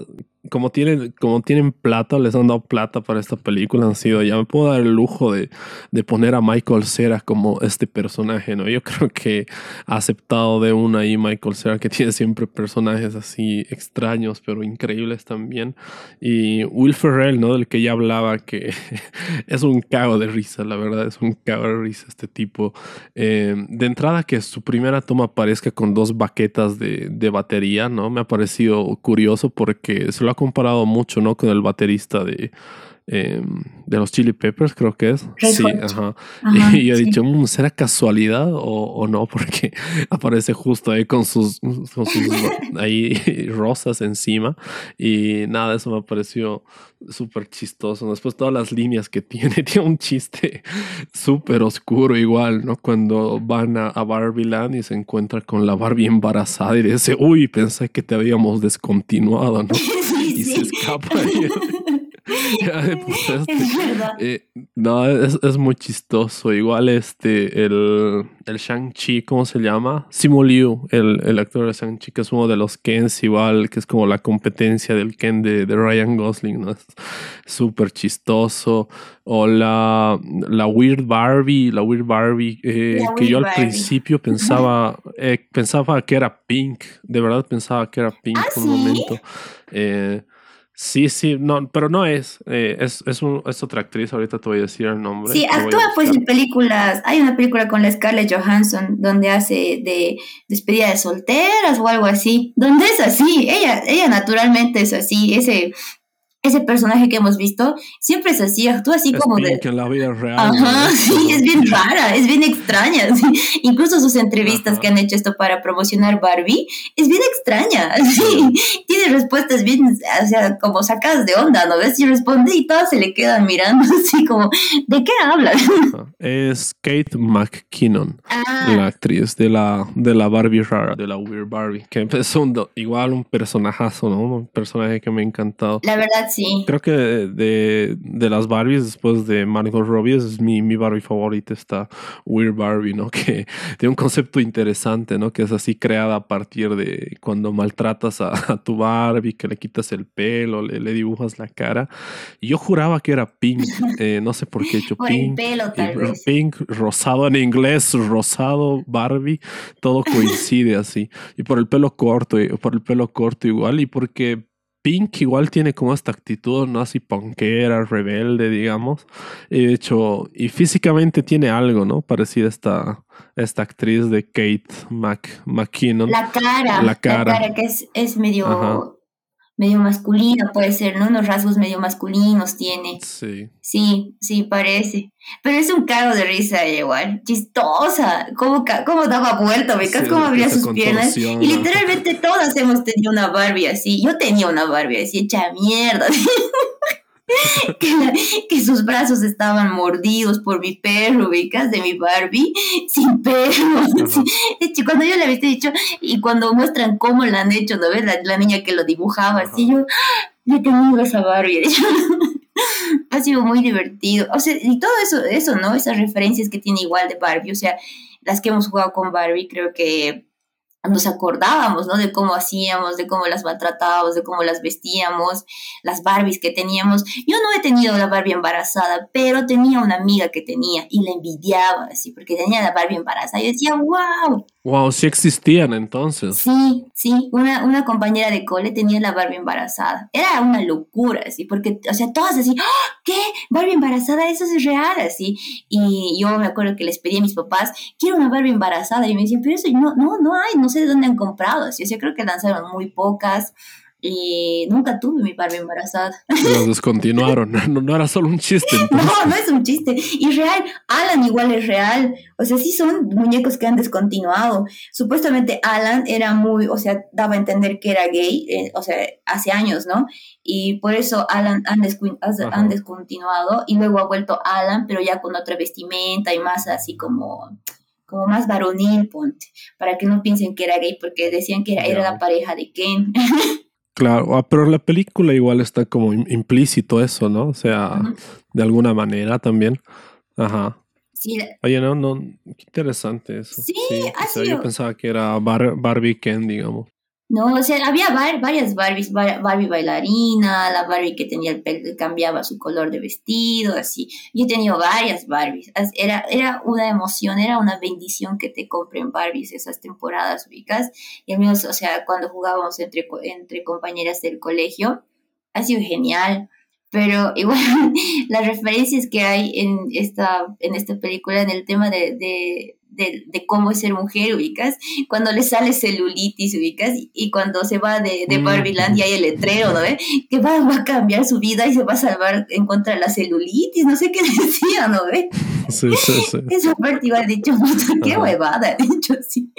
como tienen, como tienen plata, les han dado plata para esta película, han sido, ya me puedo dar el lujo de, de, poner a Michael Cera como este personaje, ¿no? Yo creo que ha aceptado de una ahí Michael Cera, que tiene siempre personajes así extraños, pero increíbles también. Y Will Ferrell, ¿no? Del que ya hablaba, que es un cago de risa, la verdad, es un cago de risa este tipo. Eh, de entrada, que su primera toma aparezca con dos baquetas de, de batería, ¿no? Me ha parecido curioso porque se lo ha comparado mucho, ¿no? Con el baterista de, em, de los Chili Peppers, creo que es. sí, ajá. y yo he dicho, mm, ¿será casualidad o, no? Porque aparece justo ahí con sus, ahí rosas encima. Y nada, eso me pareció súper chistoso. Después todas las líneas que tiene, tiene un chiste súper oscuro igual, ¿no? Cuando van a, a Barbie Land y se encuentra con la Barbie embarazada y dice, uy, pensé que te habíamos descontinuado, ¿no? pieces couple escapa. Eh, no, es, es, muy chistoso. Igual este, el, el Shang-Chi, ¿cómo se llama? Simu Liu, el, el actor de Shang-Chi, que es uno de los Kens igual, que es como la competencia del Ken de, de Ryan Gosling, ¿no? Es súper chistoso. O la, la Weird Barbie, la Weird Barbie, eh, que yo al principio pensaba, eh, pensaba que era Pink, de verdad pensaba que era Pink ¿Ah, por un momento. Eh, Sí, sí, no, pero no es. Eh, es, es, un, es, otra actriz, ahorita te voy a decir el nombre. Sí, actúa pues en películas. Hay una película con la Scarlett Johansson donde hace de despedida de solteras o algo así. Donde es así. Ella, ella naturalmente es así. Ese ese personaje que hemos visto siempre es así, actúa así como de... que en la vida real. Ajá, sí, es bien rara, es bien extraña. Incluso sus entrevistas que han hecho esto para promocionar Barbie, es bien extraña. Sí. Tiene respuestas bien, o sea, como sacadas de onda, ¿no ves? Y responde y todas se le quedan mirando así como, ¿de qué habla? Es Kate McKinnon, ah. la actriz de la, de la Barbie rara, de la Weird Barbie, que es un, igual un personajazo, ¿no? Un personaje que me ha encantado. La verdad, Creo que de, de, las Barbies, después de Margot Robbie, es mi, mi Barbie favorita, esta Weird Barbie, ¿no? Que tiene un concepto interesante, ¿no? Que es así creada a partir de cuando maltratas a, tu Barbie, que le quitas el pelo, le, le, dibujas la cara. Y yo juraba que era pink, eh, no sé por qué he hecho pink. pelo, tal vez. Pink, rosado en inglés, rosado, Barbie, todo coincide así. Y por el pelo corto, y por el pelo corto igual, y porque Pink igual tiene como esta actitud, ¿no? Así punkera, rebelde, digamos. De hecho, y físicamente tiene algo, ¿no? Parecida a esta, esta actriz de Kate Mc, McKinnon. La cara. La cara. que es, es medio medio masculina, puede ser, ¿no? Unos rasgos medio masculinos tiene. Sí. Sí, sí, parece. Pero es un cago de risa igual, chistosa. ¿Cómo, cómo daba vuelta? ¿Me sí, cómo abría sus piernas? Y literalmente todas hemos tenido una Barbie así. Yo tenía una Barbie así, hecha mierda. que, sus brazos estaban mordidos por mi perro, ubicas, de mi Barbie, sin perro. Cuando yo le había dicho, y cuando muestran cómo la han hecho, ¿no ves? La, niña que lo dibujaba, así yo, yo he tenido esa Barbie. ha sido muy divertido. O sea, y todo eso, eso, ¿no? Esas referencias que tiene igual de Barbie, o sea, las que hemos jugado con Barbie, creo que nos acordábamos, ¿no? De cómo hacíamos, de cómo las maltratábamos, de cómo las vestíamos, las Barbies que teníamos. Yo no he tenido la Barbie embarazada, pero tenía una amiga que tenía y la envidiaba, así, porque tenía la Barbie embarazada. Y decía, wow, Wow, sí existían entonces. Sí, sí, una, una compañera de cole tenía la Barbie embarazada. Era una locura, así, porque, o sea, todas así, ¡Ah! ¿qué? Barbie embarazada, eso es real, así. Y yo me acuerdo que les pedí a mis papás, quiero una Barbie embarazada. Y me decían, pero eso no, no, no hay, no sé de dónde han comprado. Así, o sea, creo que lanzaron muy pocas y nunca tuve mi Barbie embarazada. Los descontinuaron, no, era solo un chiste. No, no es un chiste. Y real, Alan igual es real. O sea, sí son muñecos que han descontinuado. Supuestamente Alan era muy, o sea, daba a entender que era gay, eh, o sea, hace años, ¿no? Y por eso Alan han, han descontinuado y luego ha vuelto Alan, pero ya con otra vestimenta y más así como como más varonil, ponte, para que no piensen que era gay, porque decían que era, era la pareja de Ken. Claro, ah, pero la película igual está como implícito eso, ¿no? O sea, de alguna manera también. Ajá. Sí. Oye, no, no, qué interesante eso. Sí, sí Yo pensaba que era Barbie Ken, digamos. No, o sea, había varias Barbies, Barbie bailarina, la Barbie que tenía el pelo cambiaba su color de vestido, así. Yo he tenido varias Barbies. Era, era una emoción, era una bendición que te compren Barbies esas temporadas ubicas. Y al menos, o sea, cuando jugábamos entre, entre compañeras del colegio, ha sido genial. Pero igual, las referencias que hay en esta, en esta película, en el tema de, de, cómo es ser mujer, ubicas, cuando le sale celulitis, ubicas, y, cuando se va de, de Land y hay el letrero, ¿no? ¿Eh? Que va, a cambiar su vida y se va a salvar en contra de la celulitis, no sé qué decía, ¿no? ¿Eh? Sí, sí, sí. Esa parte igual dicho, qué huevada, dicho así.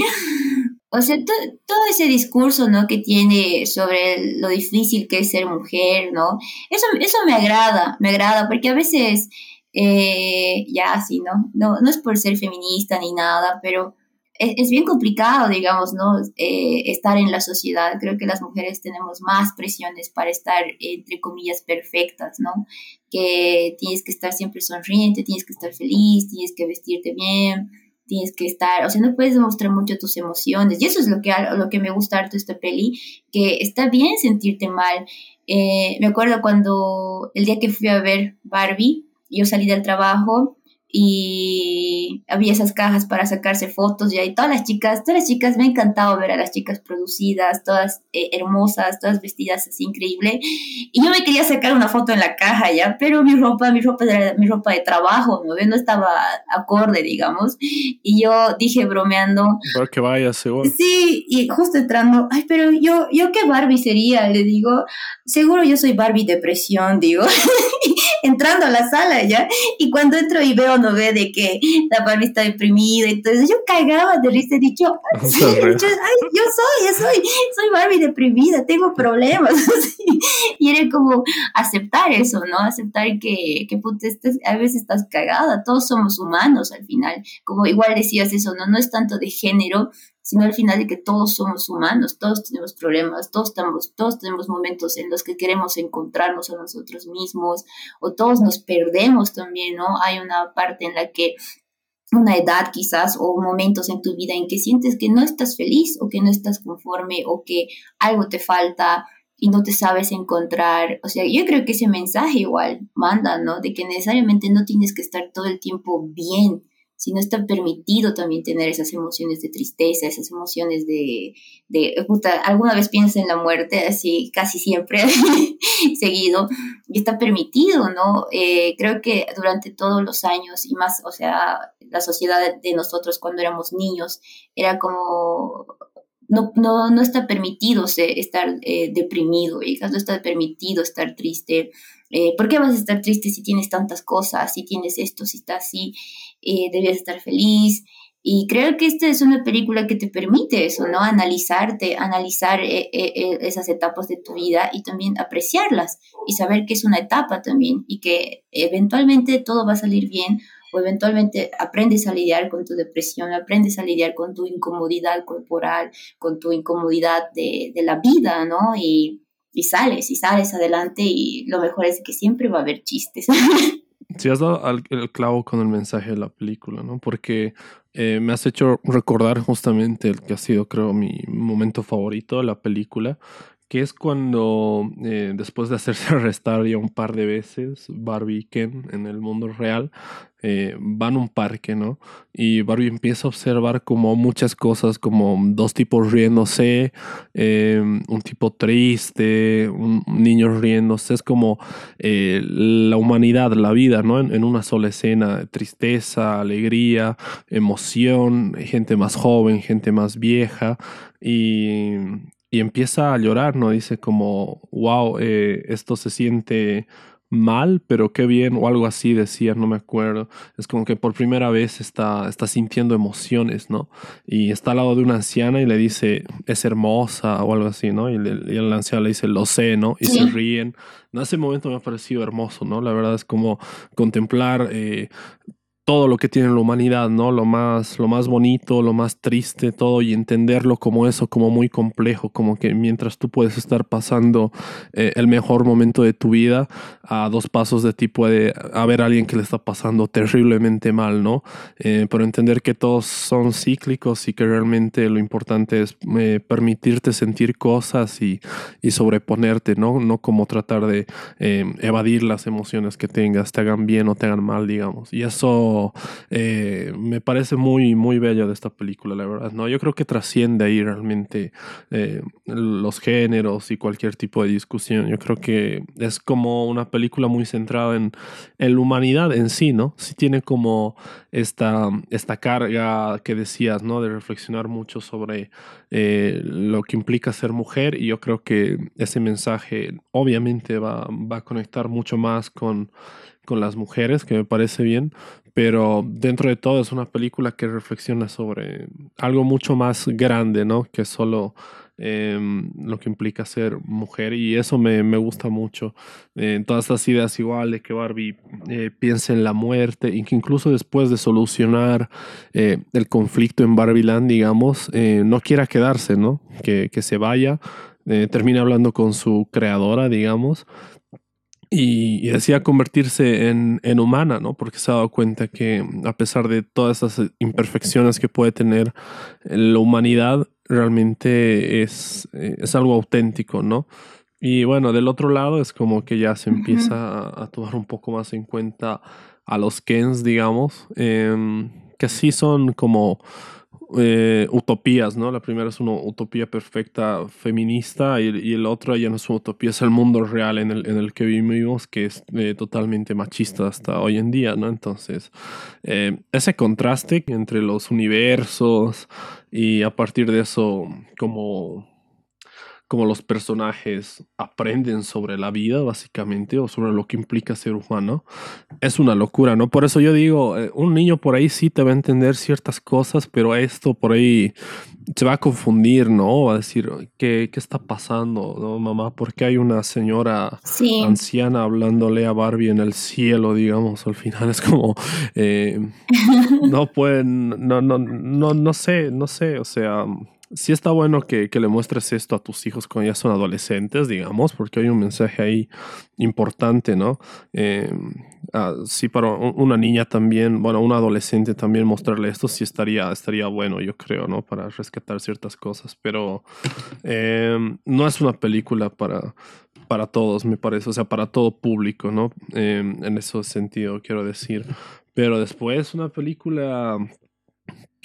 O sea, todo ese discurso, ¿no? Que tiene sobre lo difícil que es ser mujer, ¿no? Eso, eso me agrada, me agrada, porque a veces eh, ya sí, ¿no? ¿no? No es por ser feminista ni nada, pero es, bien complicado, digamos, ¿no? Eh, estar en la sociedad. Creo que las mujeres tenemos más presiones para estar, entre comillas, perfectas, ¿no? Que tienes que estar siempre sonriente, tienes que estar feliz, tienes que vestirte bien, tienes que estar, o sea, no puedes demostrar mucho tus emociones. Y eso es lo que, lo que me gusta harto de esta peli, que está bien sentirte mal. Eh, me acuerdo cuando el día que fui a ver Barbie, yo salí del trabajo y había esas cajas para sacarse fotos y ahí todas las chicas, todas las chicas, me ha encantado ver a las chicas producidas, todas eh, hermosas, todas vestidas así increíble. Y yo me quería sacar una foto en la caja ya, pero mi ropa, mi ropa era mi ropa de trabajo, ¿no? no estaba acorde, digamos. Y yo dije bromeando. Para que vaya, seguro. Sí, y justo entrando, ay, pero yo, yo qué Barbie sería, le digo, seguro yo soy Barbie depresión, digo. entrando a la sala ya, y cuando entro y veo, no ve de que la Barbie está deprimida, entonces yo cagaba de risa, he dicho, yo, yo soy, yo soy, soy Barbie deprimida, tengo problemas, y era como aceptar eso, ¿no? Aceptar que, que a veces estás cagada, todos somos humanos al final, como igual decías eso, ¿no? No es tanto de género, sino al final de que todos somos humanos, todos tenemos problemas, todos, estamos, todos tenemos momentos en los que queremos encontrarnos a nosotros mismos o todos nos perdemos también, ¿no? Hay una parte en la que una edad quizás o momentos en tu vida en que sientes que no estás feliz o que no estás conforme o que algo te falta y no te sabes encontrar. O sea, yo creo que ese mensaje igual manda, ¿no? De que necesariamente no tienes que estar todo el tiempo bien si no está permitido también tener esas emociones de tristeza, esas emociones de, de puta, alguna vez piensas en la muerte, así casi siempre seguido, y está permitido, ¿no? Eh, creo que durante todos los años y más, o sea, la sociedad de nosotros cuando éramos niños era como no, no, no está permitido estar eh, deprimido, no está permitido estar triste. Eh, ¿Por qué vas a estar triste si tienes tantas cosas, si tienes esto, si estás así? Eh, debes estar feliz. Y creo que esta es una película que te permite eso, ¿no? Analizarte, analizar eh, esas etapas de tu vida y también apreciarlas y saber que es una etapa también y que eventualmente todo va a salir bien o eventualmente aprendes a lidiar con tu depresión, aprendes a lidiar con tu incomodidad corporal, con tu incomodidad de, de la vida, ¿no? Y, y, sales, y sales adelante y lo mejor es que siempre va a haber chistes. Sí, has dado el clavo con el mensaje de la película, ¿no? Porque eh, me has hecho recordar justamente el que ha sido, creo, mi momento favorito de la película, que es cuando eh, después de hacerse arrestar ya un par de veces, Barbie y Ken en el mundo real eh, van a un parque, ¿no? Y Barbie empieza a observar como muchas cosas, como dos tipos riéndose, eh, un tipo triste, un niño riéndose, es como la humanidad, la vida, ¿no? En, en, una sola escena, tristeza, alegría, emoción, gente más joven, gente más vieja, y y empieza a llorar, ¿no? Dice como, wow, eh, esto se siente mal, pero qué bien, o algo así decía, no me acuerdo. Es como que por primera vez está, está sintiendo emociones, ¿no? Y está al lado de una anciana y le dice, es hermosa o algo así, ¿no? Y, le, y la anciana le dice, lo sé, ¿no? Y se ríen. En ese momento me ha parecido hermoso, ¿no? La verdad es como contemplar eh, todo lo que tiene la humanidad, ¿no? Lo más, lo más bonito, lo más triste, todo, y entenderlo como eso, como muy complejo, como que mientras tú puedes estar pasando eh, el mejor momento de tu vida, a dos pasos de ti puede haber alguien que le está pasando terriblemente mal, ¿no? Eh, pero entender que todos son cíclicos y que realmente lo importante es eh, permitirte sentir cosas y, y, sobreponerte, ¿no? No como tratar de evadir las emociones que tengas, te hagan bien o te hagan mal, digamos. Y eso eh, me parece muy, muy bello de esta película, la verdad. ¿no? Yo creo que trasciende ahí realmente eh, los géneros y cualquier tipo de discusión. Yo creo que es como una película muy centrada en, en la humanidad en sí, ¿no? Sí tiene como esta, esta carga que decías, ¿no? De reflexionar mucho sobre eh, lo que implica ser mujer y yo creo que ese mensaje obviamente va, va a conectar mucho más con con las mujeres, que me parece bien, pero dentro de todo es una película que reflexiona sobre algo mucho más grande, ¿no? Que solo em, lo que implica ser mujer y eso me, me gusta mucho. Eh, todas estas ideas igual de que Barbie eh, piense en la muerte y que incluso después de solucionar eh, el conflicto en Barbieland, digamos, no quiera quedarse, ¿no? Que, que se vaya, termina hablando con su creadora, digamos, y, decía convertirse en, en, humana, ¿no? Porque se ha dado cuenta que a pesar de todas esas imperfecciones que puede tener la humanidad, realmente es, es algo auténtico, ¿no? Y bueno, del otro lado es como que ya se empieza a, tomar un poco más en cuenta a los Kens, digamos, em, que sí son como eh, utopías, ¿no? La primera es una utopía perfecta feminista y, y el otro ya no es una utopía, es el mundo real en el, en el que vivimos, que es eh, totalmente machista hasta hoy en día, ¿no? Entonces, eh, ese contraste entre los universos y a partir de eso, como como los personajes aprenden sobre la vida, básicamente, o sobre lo que implica ser humano, es una locura, ¿no? Por eso yo digo, eh, un niño por ahí sí te va a entender ciertas cosas, pero esto por ahí se va a confundir, ¿no? Va a decir, ¿qué, qué está pasando, no, mamá? ¿Por qué hay una señora anciana hablándole a Barbie en el cielo, digamos? Al final es como, eh, no pueden, no, no, no, no sé, no sé, o sea sí está bueno que, que, le muestres esto a tus hijos cuando ya son adolescentes, digamos, porque hay un mensaje ahí importante, ¿no? Eh, ah, sí, para una niña también, bueno, una adolescente también mostrarle esto sí estaría, estaría bueno, yo creo, ¿no? Para rescatar ciertas cosas, pero eh, no es una película para, para todos, me parece, o sea, para todo público, ¿no? Eh, en ese sentido, quiero decir. Pero después una película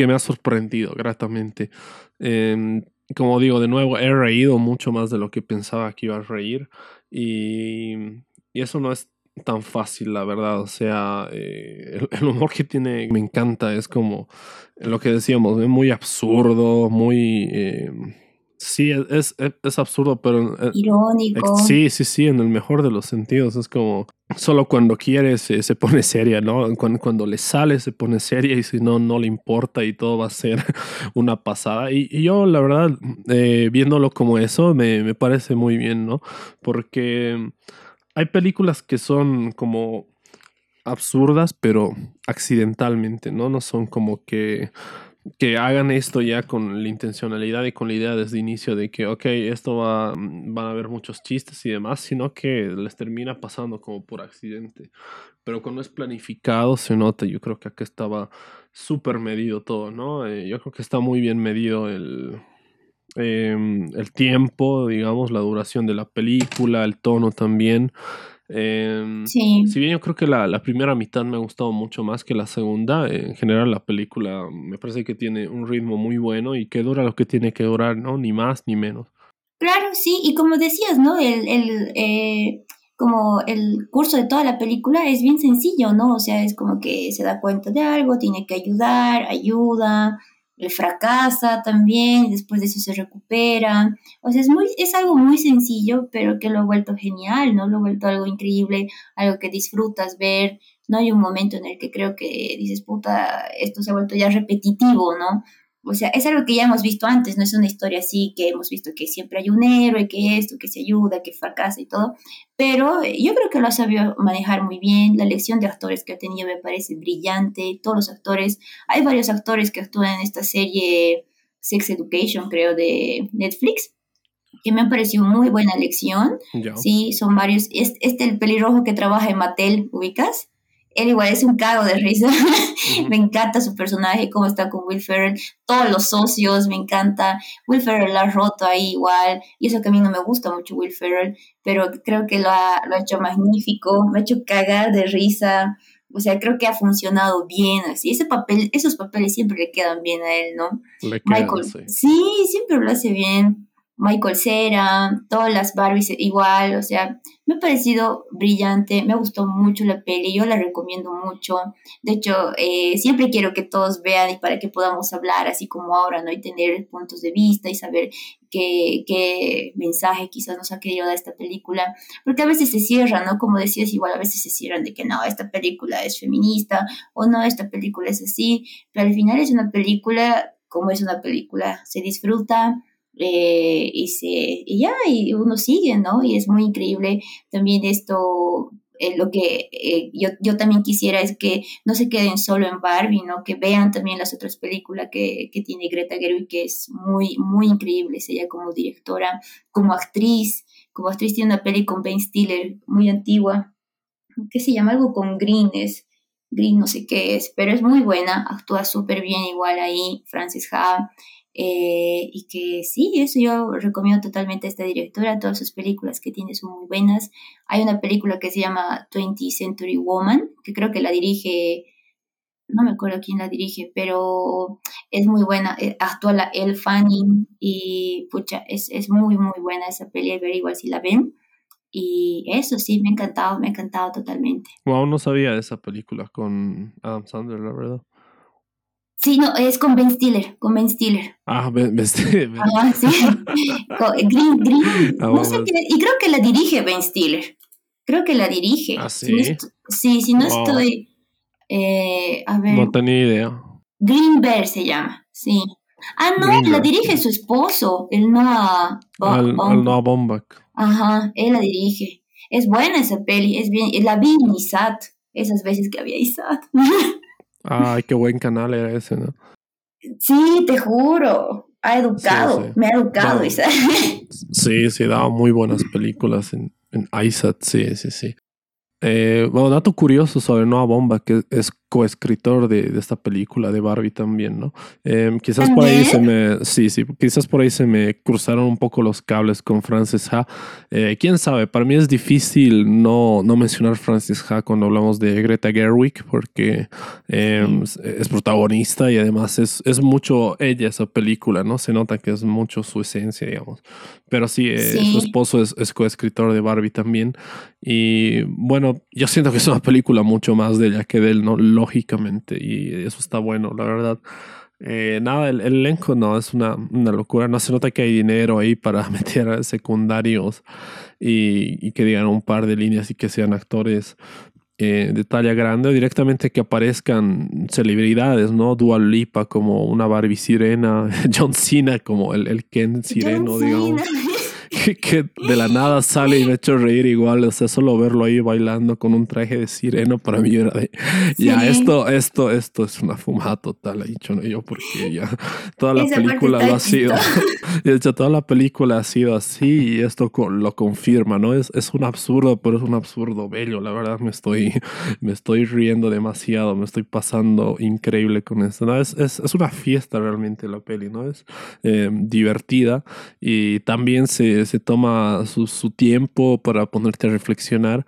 que me ha sorprendido gratamente. Em, como digo, de nuevo, he reído mucho más de lo que pensaba que iba a reír. Y, y eso no es tan fácil, la verdad. O sea, eh, el, humor que tiene me encanta. Es como lo que decíamos, es muy absurdo, muy... Eh, sí, es, es, absurdo, pero... Eh, Irónico. Sí, sí, sí, en el mejor de los sentidos. Es como, solo cuando quiere se, se pone seria, ¿no? Cuando, cuando, le sale se pone seria y si no, no le importa y todo va a ser una pasada. Y, y yo, la verdad, viéndolo como eso, me, me parece muy bien, ¿no? Porque hay películas que son como absurdas, pero accidentalmente, ¿no? No son como que, que hagan esto ya con la intencionalidad y con la idea desde inicio de que, ok, esto va, van a haber muchos chistes y demás, sino que les termina pasando como por accidente. Pero cuando es planificado se nota, yo creo que acá estaba súper medido todo, ¿no? Eh, yo creo que está muy bien medido el, Em, el tiempo, digamos, la duración de la película, el tono también. Em, sí. Si bien yo creo que la, la, primera mitad me ha gustado mucho más que la segunda, en general la película me parece que tiene un ritmo muy bueno y que dura lo que tiene que durar, ¿no? Ni más ni menos. Claro, sí, y como decías, ¿no? El, el, eh, como el curso de toda la película es bien sencillo, ¿no? O sea, es como que se da cuenta de algo, tiene que ayudar, ayuda, fracasa también, después de eso se recupera. O sea, es, muy, es algo muy sencillo, pero que lo ha vuelto genial, ¿no? Lo ha vuelto algo increíble, algo que disfrutas ver. No hay un momento en el que creo que dices, puta, esto se ha vuelto ya repetitivo, ¿no? O sea, es algo que ya hemos visto antes, no es una historia así que hemos visto que siempre hay un héroe, que esto, que se ayuda, que fracasa y todo, pero yo creo que lo ha sabido manejar muy bien, la elección de actores que ha tenido me parece brillante, todos los actores, hay varios actores que actúan en esta serie Sex Education, creo, de Netflix, que me han parecido muy buena elección, sí, son varios, este, este el pelirrojo que trabaja en Mattel, ¿ubicas? Él igual es un cago de risa. me encanta su personaje, cómo está con Will Ferrell. Todos los socios, me encanta. Will Ferrell la ha roto ahí igual. Y eso que a mí no me gusta mucho Will Ferrell, pero creo que lo ha, lo ha hecho magnífico. Me ha hecho cagar de risa. O sea, creo que ha funcionado bien así. Ese papel, esos papeles siempre le quedan bien a él, ¿no? Michael, sí, siempre lo hace bien. Michael Cera, todas las Barbies igual, o sea, me ha parecido brillante, me gustó mucho la peli, yo la recomiendo mucho. De hecho, eh, siempre quiero que todos vean y para que podamos hablar así como ahora, ¿no? Y tener puntos de vista y saber qué, qué mensaje quizás nos ha querido dar esta película. Porque a veces se cierran, ¿no? Como decías, igual a veces se cierran de que no, esta película es feminista o no, esta película es así, pero al final es una película como es una película, se disfruta eh, y, se, y ya, y uno sigue, ¿no? Y es muy increíble también esto, eh, lo que eh, yo, yo, también quisiera es que no se queden solo en Barbie, ¿no? Que vean también las otras películas que, que tiene Greta Gerwig, que es muy, muy increíble, ella como directora, como actriz, como actriz tiene una peli con Ben Stiller, muy antigua, que se llama algo con Green, es Green no sé qué es, pero es muy buena, actúa súper bien igual ahí, Frances Ha, eh, y que sí, eso yo recomiendo totalmente a esta directora, todas sus películas que tiene son muy buenas. Hay una película que se llama 20th Century Woman, que creo que la dirige, no me acuerdo quién la dirige, pero es muy buena, eh, actúa la Elle Fanning y pucha, es, es muy, muy buena esa peli, a ver igual si la ven. Y eso sí, me ha encantado, me ha encantado totalmente. Wow, no sabía de esa película con Adam Sandler, la verdad. Sí, no, es con Ben Stiller, con Ben Stiller. Ah, Ben, Stiller. Ah, sí. Green, Green. Ah, no sé qué, y creo que la dirige Ben Stiller. Creo que la dirige. Ah, sí. sí, si no estoy. Eh, a ver. No tenía idea. Green Bear se llama, sí. Ah, no, la dirige su esposo, el Noah. el, Noah Baumbach. Ajá, él la dirige. Es buena esa peli, es bien. La vi en ISAT, esas veces que había ISAT. Ay, qué buen canal era ese, ¿no? Sí, te juro. Ha educado, me ha educado. sí, sí, daba muy buenas películas en, en ISAT, sí, sí, sí. Eh, bueno, dato curioso sobre Noah Bomba, que es coescritor de, de, esta película de Barbie también, ¿no? Em, quizás por ahí se me, sí, sí, quizás por ahí se me cruzaron un poco los cables con Frances Ha. Eh, Quién sabe, para mí es difícil no, no mencionar Frances Ha cuando hablamos de Greta Gerwig, porque em, es protagonista y además es, es mucho ella esa película, ¿no? Se nota que es mucho su esencia, digamos. Pero sí, eh, su esposo es, es coescritor de Barbie también. Y bueno, yo siento que es una película mucho más de ella que de él, ¿no? Lógicamente. Y eso está bueno, la verdad. Eh, nada, el, elenco no, es una, una, locura. No se nota que hay dinero ahí para meter secundarios y, y, que digan un par de líneas y que sean actores eh, de talla grande. O directamente que aparezcan celebridades, ¿no? Dual Lipa como una Barbie sirena, John Cena como el, el Ken sireno, digamos. que, de la nada sale y me ha hecho reír igual. O sea, solo verlo ahí bailando con un traje de sireno para mí era de. Ya, esto, esto, esto es una fumada total, he dicho yo, porque ya toda la película lo ha sido. de hecho, toda la película ha sido así y esto lo confirma, ¿no? Es, es un absurdo, pero es un absurdo bello. La verdad, me estoy, me estoy riendo demasiado, me estoy pasando increíble con esto. ¿no? Es, es, es una fiesta realmente la peli, ¿no? Es eh, divertida y también se se toma su, su, tiempo para ponerte a reflexionar.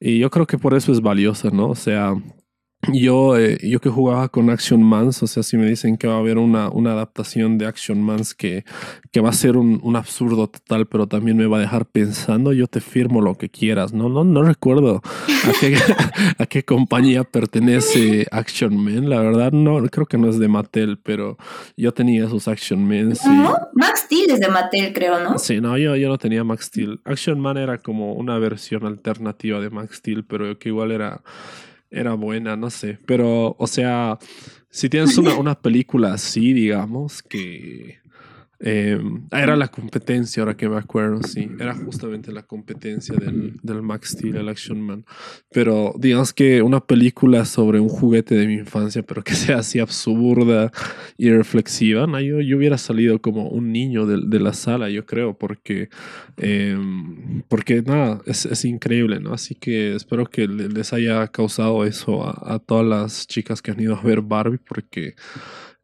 Y yo creo que por eso es valiosa, ¿no? O sea, yo, eh, yo que jugaba con Action Mans, o sea, si me dicen que va a haber una, una adaptación de Action Mans que, que va a ser un, un, absurdo total, pero también me va a dejar pensando, yo te firmo lo que quieras. No, no, no recuerdo a qué, a qué compañía pertenece Action Man. La verdad, no, creo que no es de Mattel, pero yo tenía esos Action Man. ¿No? Max Steel es de Mattel, creo, ¿no? Sí, no, yo, yo no tenía Max Steel. Action Man era como una versión alternativa de Max Steel, pero que igual era era buena, no sé. Pero, o sea, si tienes una, una película así, digamos, que Em, era la competencia, ahora que me acuerdo, sí. Era justamente la competencia del, del Max Steel, el Action Man. Pero digamos que una película sobre un juguete de mi infancia, pero que sea así absurda y reflexiva, ¿no? yo, yo hubiera salido como un niño de, de la sala, yo creo, porque, em, porque nada, es, es, increíble, ¿no? Así que espero que les haya causado eso a, a todas las chicas que han ido a ver Barbie, porque...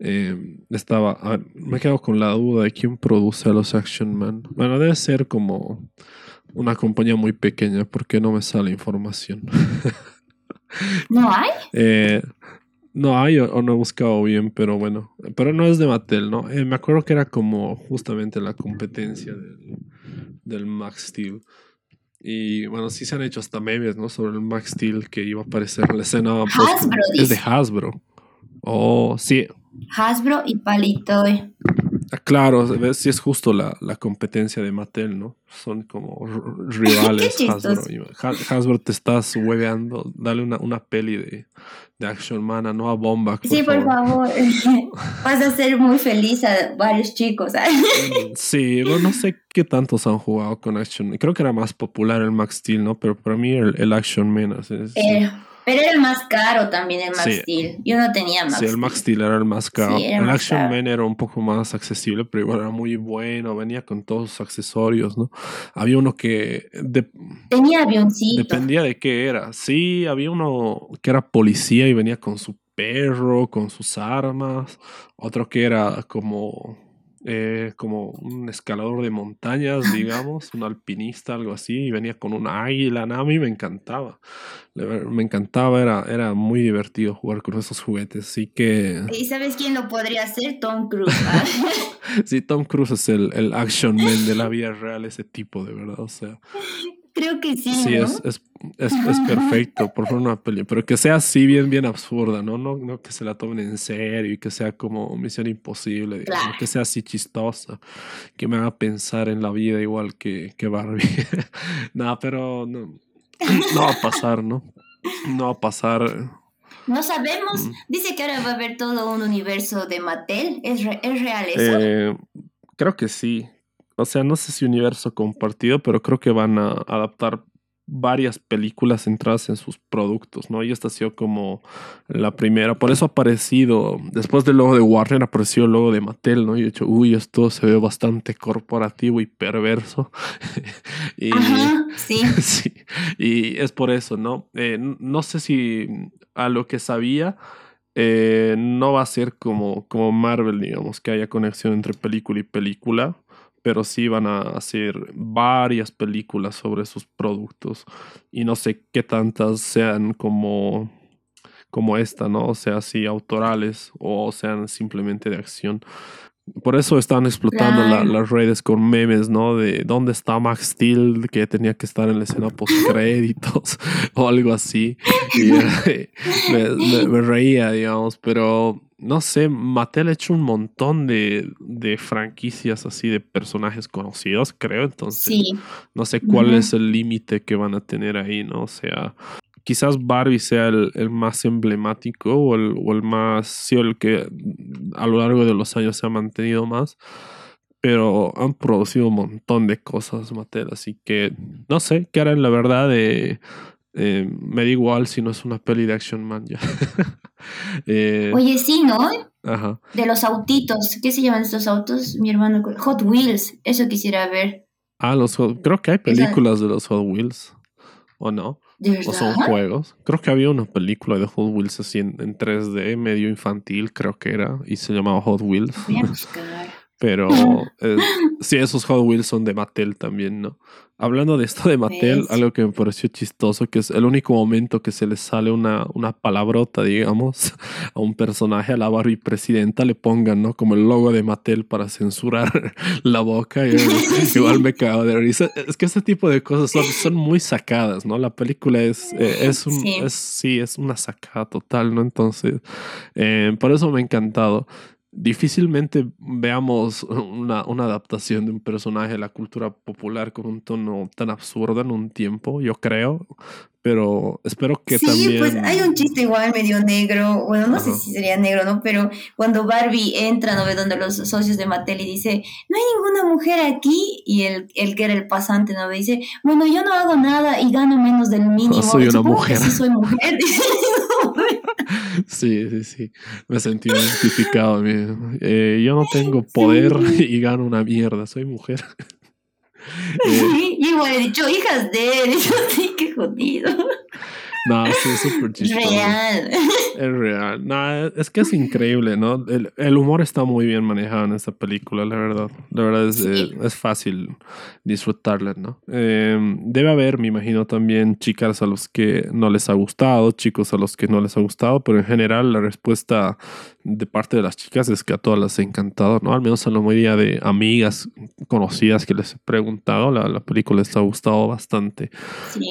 Eh, estaba, ver, me quedo con la duda de quién produce a los Action Man. Bueno, debe ser como una compañía muy pequeña porque no me sale información. ¿No hay? Eh, no hay o, no he buscado bien, pero bueno. Pero no es de Mattel, ¿no? Eh, me acuerdo que era como justamente la competencia del, del Max Steel. Y bueno, sí se han hecho hasta memes, ¿no? Sobre el Max Steel que iba a aparecer en la escena. Hasbro, es de Hasbro. Oh, sí, Hasbro y Palitoy. Ah, claro, ves si es justo la, la, competencia de Mattel, ¿no? Son como rivales Hasbro. Hasbro te estás hueveando. Dale una, una peli de, de Action Man, no a Bomba. sí, por favor. Vas a ser muy feliz a varios chicos. Mm, sí, bueno, no sé qué tantos han jugado con Action. Creo que era más popular el Max Steel, ¿no? Pero para mí el, el Action Man es, eh, pero era el más caro también el Max Steel. Yo no tenía Max Sí, el Max Steel era el más caro. el Action Man era un poco más accesible, pero igual era muy bueno. Venía con todos sus accesorios, ¿no? Había uno que... tenía avioncito. Dependía de qué era. Sí, había uno que era policía y venía con su perro, con sus armas. Otro que era como eh, como un escalador de montañas, digamos, un alpinista, algo así, y venía con un águila. a mí me encantaba. Me encantaba, era, era muy divertido jugar con esos juguetes. Así que. ¿Y sabes quién lo podría hacer? Tom Cruise. sí, Tom Cruise es el, el action man de la vida real, ese tipo, de verdad. O sea, Creo que sí. Sí, es, es, es, es, perfecto por una peli, pero que sea así bien, bien absurda, ¿no? No, no que se la tomen en serio y que sea como misión imposible, que sea así chistosa, que me haga pensar en la vida igual que, que Barbie. Nada, pero no, no va a pasar, ¿no? No va a pasar. No sabemos. Mm. Dice que ahora va a haber todo un universo de Mattel. ¿Es, es real eso? Eh, creo que sí o sea, no sé si universo compartido, pero creo que van a adaptar varias películas centradas en sus productos, ¿no? Y esta ha sido como la primera. Por eso ha aparecido, después del logo de Warner, apareció el logo de Mattel, ¿no? Y he dicho, uy, esto se ve bastante corporativo y perverso. y, Ajá, sí. sí. Y es por eso, ¿no? Eh, no sé si a lo que sabía, eh, no va a ser como, como Marvel, digamos, que haya conexión entre película y película, pero sí van a hacer varias películas sobre sus productos y no sé qué tantas sean como como esta, ¿no? O sea, sí, autorales o sean simplemente de acción. Por eso están explotando las redes con memes, ¿no? De dónde está Max Steel, que tenía que estar en la escena post créditos o algo así. Y me, reía, digamos, pero no sé, Mattel ha hecho un montón de, de franquicias así de personajes conocidos, creo. Entonces, no sé cuál es el límite que van a tener ahí, ¿no? O sea, quizás Barbie sea el, más emblemático o el, o el más, sí, el que a lo largo de los años se ha mantenido más. Pero han producido un montón de cosas, Mattel. Así que no sé qué harán, la verdad. De, eh, me da igual si no es una peli de Action Man ya. Eh, Oye, sí, ¿no? Ajá. De los autitos. ¿Qué se llaman estos autos? Mi hermano. Hot Wheels. Eso quisiera ver. Ah, los Creo que hay películas de los Hot Wheels. ¿O no? O son juegos. Creo que había una película de Hot Wheels así en, 3D, medio infantil, creo que era, y se llamaba Hot Wheels. Pero eh, sí, esos Hot Wheels son de Mattel también, ¿no? Hablando de esto de Mattel, algo que me pareció chistoso, que es el único momento que se le sale una, una palabrota, digamos, a un personaje, a la Barbie presidenta, le pongan, ¿no? Como el logo de Mattel para censurar la boca. Y, igual me cago de risa. Es que este tipo de cosas son, son muy sacadas, ¿no? La película es, eh, es un, sí. Es, sí, es una sacada total, ¿no? Entonces, eh, por eso me ha encantado difícilmente veamos una, adaptación de un personaje de la cultura popular con un tono tan absurdo en un tiempo, yo creo. Pero espero que también. Sí, pues hay un chiste igual medio negro. Bueno, no sé si sería negro, ¿no? Pero cuando Barbie entra, ¿no ve? Donde los socios de Mattel y dice, no hay ninguna mujer aquí. Y el, el que era el pasante, ¿no ve? Dice, bueno, yo no hago nada y gano menos del mínimo. soy una mujer. sí, soy mujer. Sí, sí, sí. Me sentí identificado. Eh, yo no tengo poder y gano una mierda. Soy mujer. Sí, igual he dicho hijas de él. Yo sí, qué jodido. No, sí, es súper chistoso. Real. Es real. No, es que es increíble, ¿no? El, el, humor está muy bien manejado en esta película, la verdad. La verdad es, eh, es fácil disfrutarla, ¿no? Eh, debe haber, me imagino, también chicas a los que no les ha gustado, chicos a los que no les ha gustado, pero en general la respuesta de parte de las chicas es que a todas les ha encantado, ¿no? Al menos a la mayoría de amigas conocidas que les he preguntado, la, la película les ha gustado bastante.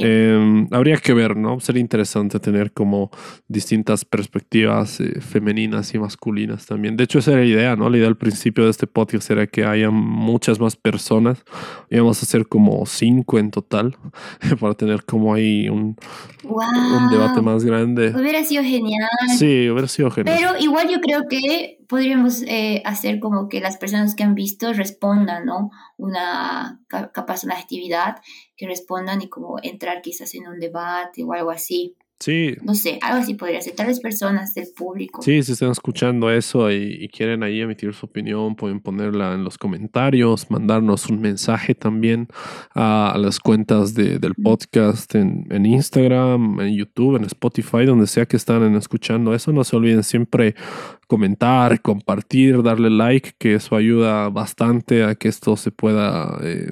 Eh, habría que ver, ¿no? Sería interesante tener como distintas perspectivas eh, femeninas y masculinas también. De hecho, esa era la idea, ¿no? La idea al principio de este podcast era que haya muchas más personas. Íbamos a ser como cinco en total para tener como ahí un, un debate más grande. Hubiera sido genial. Sí, hubiera sido genial. Pero igual yo creo que podríamos eh, hacer como que las personas que han visto respondan, ¿no? Una capaz una actividad que respondan y como entrar quizás en un debate o algo así. Sí. No sé, algo así podría ser. Tales personas del público. Sí, si están escuchando eso y, quieren ahí emitir su opinión, pueden ponerla en los comentarios, mandarnos un mensaje también a, las cuentas de, del podcast en, en, Instagram, en YouTube, en Spotify, donde sea que están escuchando eso. No se olviden siempre comentar, compartir, darle like, que eso ayuda bastante a que esto se pueda, eh,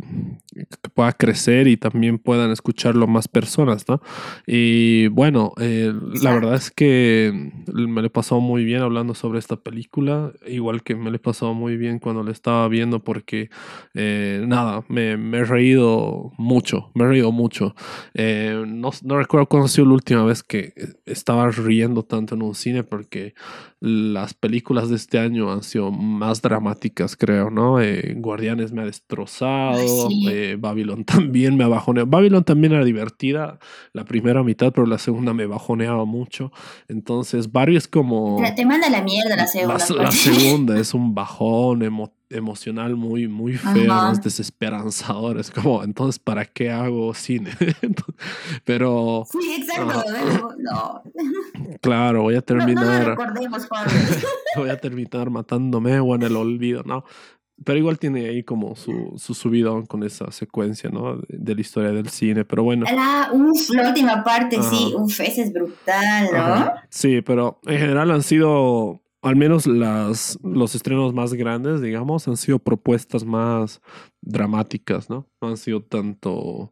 pueda crecer y también puedan escucharlo más personas, ¿no? Y bueno, eh, la verdad es que me lo he pasado muy bien hablando sobre esta película, igual que me lo he pasado muy bien cuando la estaba viendo porque, eh, nada, me, he reído mucho, me he reído mucho. no, no recuerdo cuándo ha sido la última vez que estaba riendo tanto en un cine porque las películas de este año han sido más dramáticas, creo, ¿no? Eh, Guardianes me ha destrozado, eh, Babylon también me ha bajoneado. Babylon también era divertida la primera mitad, pero la segunda me bajoneaba mucho. Entonces, Barbie es como... Te manda la mierda la segunda. La, segunda es un bajón emotivo emocional muy, muy feo, es desesperanzador. Es como, entonces, ¿para qué hago cine? Pero. Sí, exacto. No. Claro, voy a terminar. voy a terminar matándome o en el olvido, ¿no? pero igual tiene ahí como su, su subidón con esa secuencia, ¿no? De, la historia del cine, pero bueno. La, uf, la última parte, sí, uf, ese es brutal, ¿no? Sí, pero en general han sido al menos las, los estrenos más grandes, digamos, han sido propuestas más dramáticas, ¿no? No han sido tanto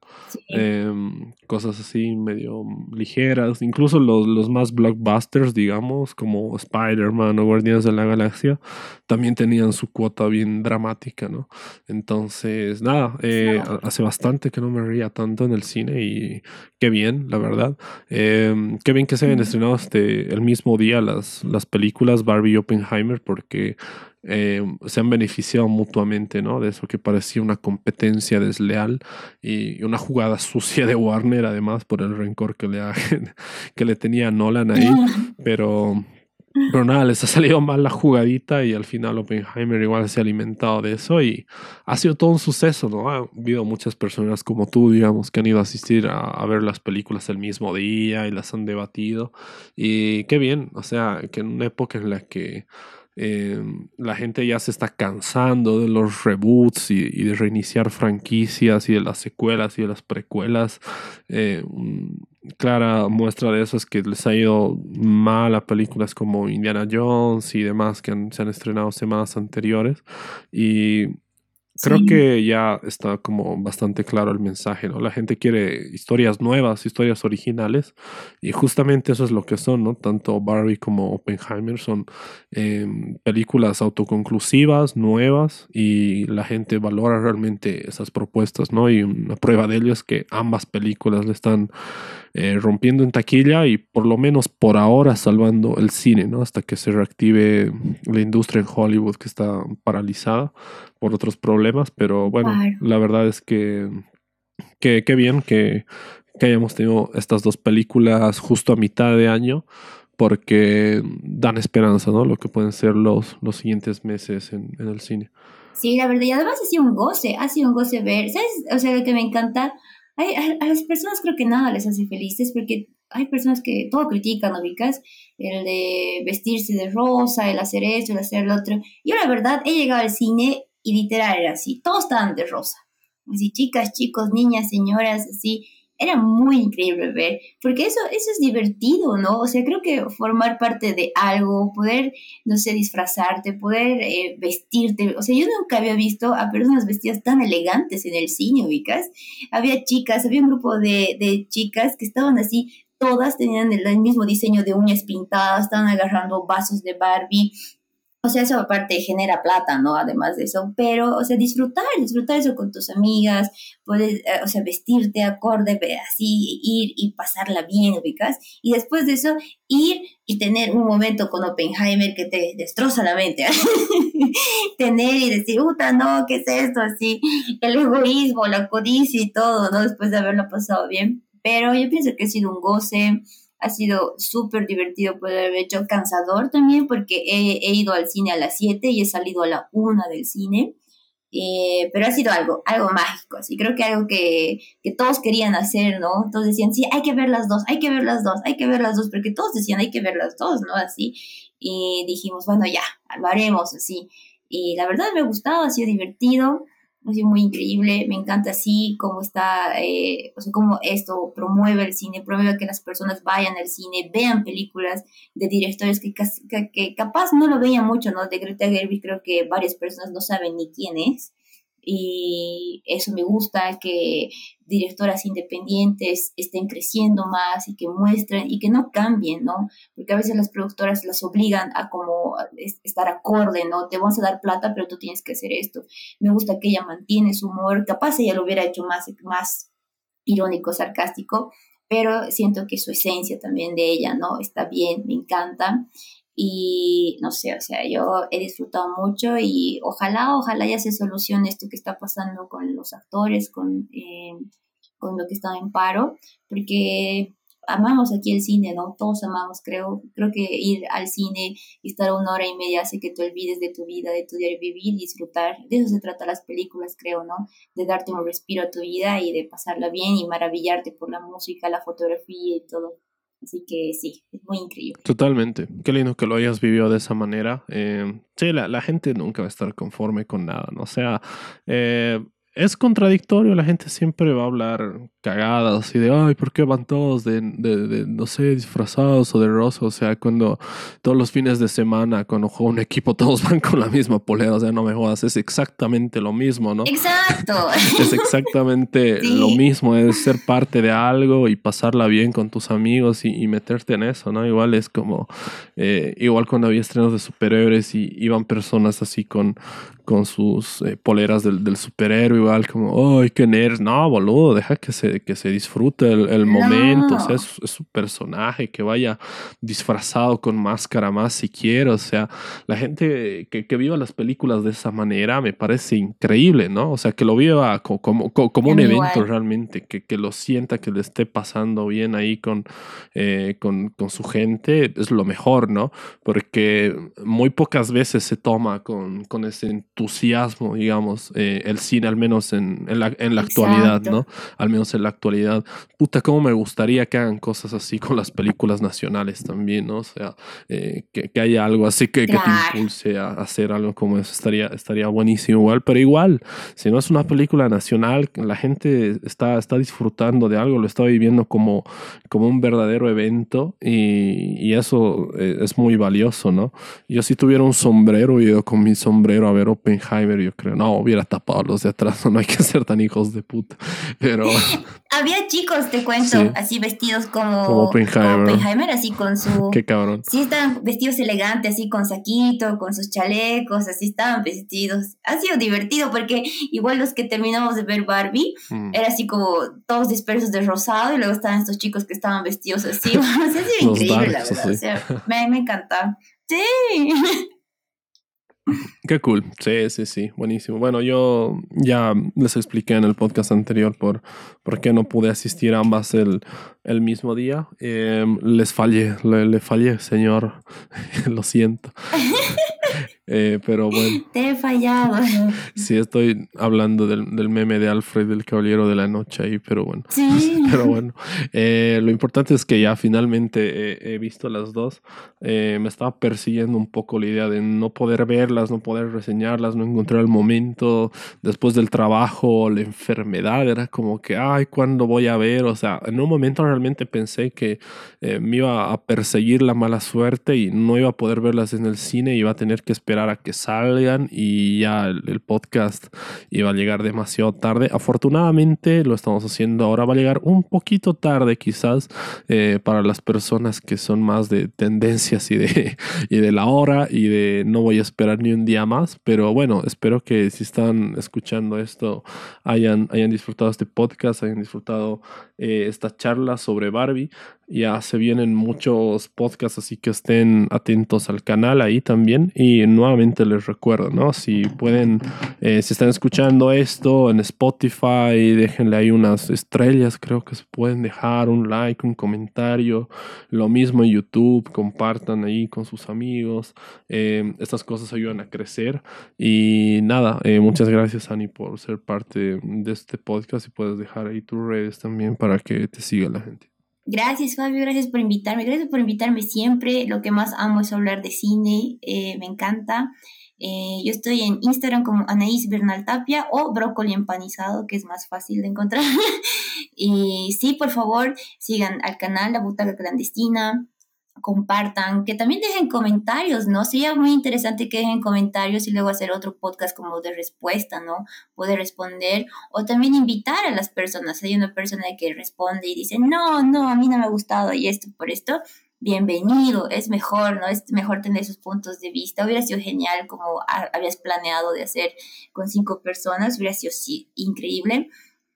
em, cosas así medio ligeras. Incluso los, los más blockbusters, digamos, como Spider-Man o Guardianes de la Galaxia, también tenían su cuota bien dramática, ¿no? Entonces, nada, eh, hace bastante que no me reía tanto en el cine y qué bien, la verdad. Em, qué bien que se hayan estrenado este, el mismo día las, las películas Barbie y Oppenheimer porque eh, se han beneficiado mutuamente, ¿no? De eso que parecía una competencia desleal y una jugada sucia de Warner, además, por el rencor que le, que le tenía Nolan ahí. Pero, pero nada, les ha salido mal la jugadita y al final Oppenheimer igual se ha alimentado de eso y ha sido todo un suceso, ¿no? Ha habido muchas personas como tú, digamos, que han ido a asistir a, a ver las películas el mismo día y las han debatido. Y qué bien, o sea, que en una época en la que Em, la gente ya se está cansando de los reboots y, de reiniciar franquicias y de las secuelas y de las precuelas. Eh, clara muestra de eso es que les ha ido mal a películas como Indiana Jones y demás que se han estrenado semanas anteriores. Y Creo que ya está como bastante claro el mensaje, ¿no? La gente quiere historias nuevas, historias originales, y justamente eso es lo que son, ¿no? Tanto Barbie como Oppenheimer son em, películas autoconclusivas, nuevas, y la gente valora realmente esas propuestas, ¿no? Y una prueba de ello es que ambas películas le están eh, rompiendo en taquilla y por lo menos por ahora salvando el cine, ¿no? Hasta que se reactive la industria en Hollywood que está paralizada por otros problemas, pero bueno, la verdad es que qué bien que, que hayamos tenido estas dos películas justo a mitad de año porque dan esperanza, ¿no? Lo que pueden ser los, los siguientes meses en, en el cine. Sí, la verdad, y además ha sido un goce, ha sido un goce ver, ¿sabes? O sea, lo que me encanta a, las personas creo que nada les hace felices porque hay personas que todo critican, ¿no? El de vestirse de rosa, el hacer esto, el hacer lo otro. Yo la verdad he llegado al cine y literal era así, todos estaban de rosa. Así, chicas, chicos, niñas, señoras, así era muy increíble ver, porque eso, eso es divertido, ¿no? O sea, creo que formar parte de algo, poder, no sé, disfrazarte, poder eh, vestirte, o sea, yo nunca había visto a personas vestidas tan elegantes en el cine, ubicas. Había chicas, había un grupo de, de chicas que estaban así, todas tenían el mismo diseño de uñas pintadas, estaban agarrando vasos de Barbie, o sea, eso aparte genera plata, ¿no? Además de eso, pero, o sea, disfrutar, disfrutar eso con tus amigas, puedes, eh, o sea, vestirte acorde, así, ir y pasarla bien, ubicas, y después de eso, ir y tener un momento con Oppenheimer que te destroza la mente, tener y decir, puta, no, ¿qué es esto? Así, el egoísmo, la codicia y todo, ¿no? Después de haberlo pasado bien, pero yo pienso que ha sido un goce, ha sido súper divertido poder haber hecho, cansador también porque he, ido al cine a las 7 y he salido a la 1 del cine. Eh, pero ha sido algo, algo mágico, así creo que algo que, que, todos querían hacer, ¿no? Todos decían, sí, hay que ver las dos, hay que ver las dos, hay que ver las dos, porque todos decían, hay que ver las dos, ¿no? Así, y dijimos, bueno, ya, lo haremos así. Y la verdad me ha gustado, ha sido divertido ha muy increíble, me encanta así cómo está, eh, o sea, cómo esto promueve el cine, promueve que las personas vayan al cine, vean películas de directores que, que, capaz no lo veían mucho, ¿no? De Greta Gerwig creo que varias personas no saben ni quién es, y eso me gusta, que directoras independientes estén creciendo más y que muestren y que no cambien, ¿no? Porque a veces las productoras las obligan a como estar acorde, ¿no? Te vamos a dar plata, pero tú tienes que hacer esto. Me gusta que ella mantiene su humor, capaz ella lo hubiera hecho más, más irónico, sarcástico, pero siento que su esencia también de ella, ¿no? Está bien, me encanta. Y no sé, o sea, yo he disfrutado mucho y ojalá, ojalá ya se solucione esto que está pasando con los actores, con, eh, con lo que está en paro, porque amamos aquí el cine, ¿no? Todos amamos, creo. Creo que ir al cine y estar una hora y media hace que te olvides de tu vida, de tu diario vivir, disfrutar. De eso se trata las películas, creo, ¿no? De darte un respiro a tu vida y de pasarla bien y maravillarte por la música, la fotografía y todo. Así que sí, es muy increíble. Totalmente. Qué lindo que lo hayas vivido de esa manera. Eh, sí, la, la, gente nunca va a estar conforme con nada, ¿no? O sea, eh, es contradictorio, la gente siempre va a hablar cagadas y de, ay, ¿por qué van todos de, de, no sé, disfrazados o de rosa? O sea, cuando todos los fines de semana, cuando juega un equipo, todos van con la misma polera, o sea, no me jodas, es exactamente lo mismo, ¿no? Exacto. es exactamente lo mismo, es ser parte de algo y pasarla bien con tus amigos y, meterte en eso, ¿no? Igual es como, eh, igual cuando había estrenos de superhéroes y iban personas así con, con sus eh, poleras del, del superhéroe, igual como, ay, qué nerd, no, boludo, deja que se que se disfrute el, momento, o sea, es, su personaje, que vaya disfrazado con máscara más si quiere, o sea, la gente que, que viva las películas de esa manera me parece increíble, ¿no? O sea, que lo viva como, como, un evento realmente, que, que, lo sienta, que le esté pasando bien ahí con, eh, con, con, su gente, es lo mejor, ¿no? Porque muy pocas veces se toma con, con ese entusiasmo, digamos, eh, el cine, al menos en, en la, en la actualidad, ¿no? Al menos en la actualidad. Puta, cómo me gustaría que hagan cosas así con las películas nacionales también, ¿no? O sea, eh, que, que, haya algo así que, que, te impulse a hacer algo como eso. Estaría, estaría buenísimo igual, pero igual, si no es una película nacional, la gente está, está disfrutando de algo, lo está viviendo como, como un verdadero evento y, y eso eh, es muy valioso, ¿no? Yo si tuviera un sombrero, yo con mi sombrero a ver Oppenheimer, yo creo, no, hubiera tapado los de atrás, no hay que ser tan hijos de puta, pero... Había chicos, te cuento, así vestidos como, como Oppenheimer. así con su... Qué cabrón. Sí, estaban vestidos elegantes, así con saquito, con sus chalecos, así estaban vestidos. Ha sido divertido porque igual los que terminamos de ver Barbie, mm. era así como todos dispersos de rosado y luego estaban estos chicos que estaban vestidos así. o sea, ha sido increíble, la verdad. O sea, me, me encanta. Sí. Qué cool. Sí, sí, sí. Buenísimo. Bueno, yo ya les expliqué en el podcast anterior por, por qué no pude asistir a ambas el, el mismo día. Em, les fallé, le, le, fallé, señor. Lo siento. Eh, pero bueno. Te he fallado. Sí, estoy hablando del, del, meme de Alfred, el Caballero de la Noche ahí, pero bueno. Sí. Pero bueno. Eh, lo importante es que ya finalmente he visto las dos. Eh, me estaba persiguiendo un poco la idea de no poder verlas, no poder reseñarlas, no encontrar el momento después del trabajo, la enfermedad. Era como que, ay, ¿cuándo voy a ver? O sea, en un momento realmente pensé que me iba a perseguir la mala suerte y no iba a poder verlas en el cine, iba a tener que esperar a que salgan y ya el, podcast iba a llegar demasiado tarde. Afortunadamente lo estamos haciendo ahora, va a llegar un poquito tarde quizás eh, para las personas que son más de tendencias y de, y de la hora y de no voy a esperar ni un día más, pero bueno, espero que si están escuchando esto hayan, hayan disfrutado este podcast, hayan disfrutado eh, esta charla sobre Barbie. Ya se vienen muchos podcasts, así que estén atentos al canal ahí también. Y nuevamente les recuerdo, ¿no? Si pueden, eh, si están escuchando esto en Spotify, déjenle ahí unas estrellas, creo que se pueden dejar un like, un comentario. Lo mismo en YouTube, compartan ahí con sus amigos. Eh, estas cosas ayudan a crecer. Y nada, muchas gracias, Ani, por ser parte de este podcast. Y puedes dejar ahí tus redes también para que te siga la gente. Gracias, Fabio, gracias por invitarme. Gracias por invitarme siempre. Lo que más amo es hablar de cine, eh, me encanta. Eh, yo estoy en Instagram como Anaís Bernal Tapia o Brócoli Empanizado, que es más fácil de encontrar. y sí, por favor, sigan al canal La Butaca Clandestina compartan, que también dejen comentarios, ¿no? Sería muy interesante que dejen comentarios y luego hacer otro podcast como de respuesta, ¿no? Poder responder o también invitar a las personas. Hay una persona que responde y dice, no, no, a mí no me ha gustado y esto por esto. Bienvenido, es mejor, ¿no? Es mejor tener esos puntos de vista. Hubiera sido genial como habías planeado de hacer con cinco personas, hubiera sido sí, increíble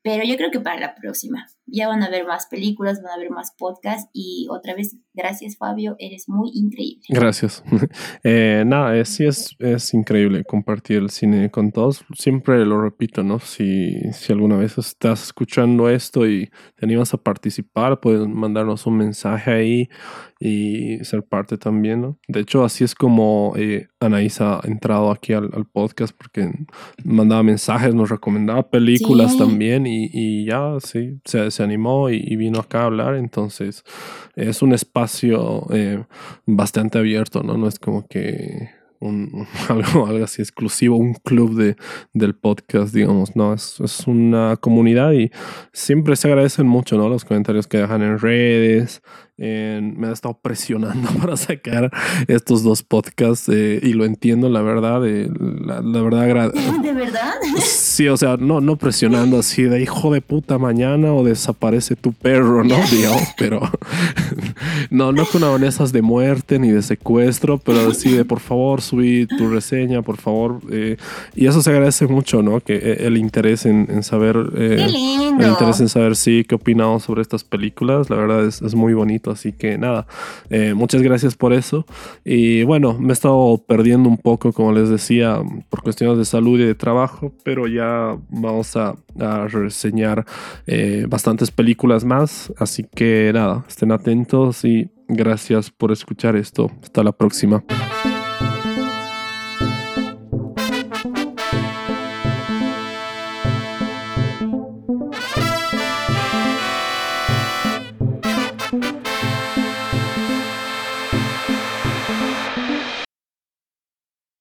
pero yo creo que para la próxima. Ya van a ver más películas, van a ver más podcasts y otra vez, gracias Fabio, eres muy increíble. Gracias. eh, nada, es, sí es, es increíble compartir el cine con todos. Siempre lo repito, ¿no? Si, si alguna vez estás escuchando esto y te animas a participar, puedes mandarnos un mensaje ahí y ser parte también, ¿no? De hecho, así es como eh, Anaís ha entrado aquí al, al, podcast porque mandaba mensajes, nos recomendaba películas también y, y, ya, sí, se, se animó y, vino acá a hablar, entonces es un espacio eh, bastante abierto, ¿no? No es como que un, algo, así exclusivo, un club de, del podcast, digamos, ¿no? Es, es, una comunidad y siempre se agradecen mucho, ¿no? Los comentarios que dejan en redes, me ha estado presionando para sacar estos dos podcasts eh, y lo entiendo, la verdad. Eh, la, verdad, ¿De verdad? Sí, o sea, no, no presionando así de hijo de puta mañana o desaparece tu perro, ¿no? Digamos, pero no, no con amenazas de muerte ni de secuestro, pero sí de por favor subí tu reseña, por favor. Eh, y eso se agradece mucho, ¿no? Que el interés en, saber. Qué lindo. El interés en saber, sí, qué opinamos sobre estas películas. La verdad es, es muy bonito Así que nada, eh, muchas gracias por eso. Y bueno, me he estado perdiendo un poco, como les decía, por cuestiones de salud y de trabajo, pero ya vamos a, reseñar eh, bastantes películas más. Así que nada, estén atentos y gracias por escuchar esto. Hasta la próxima.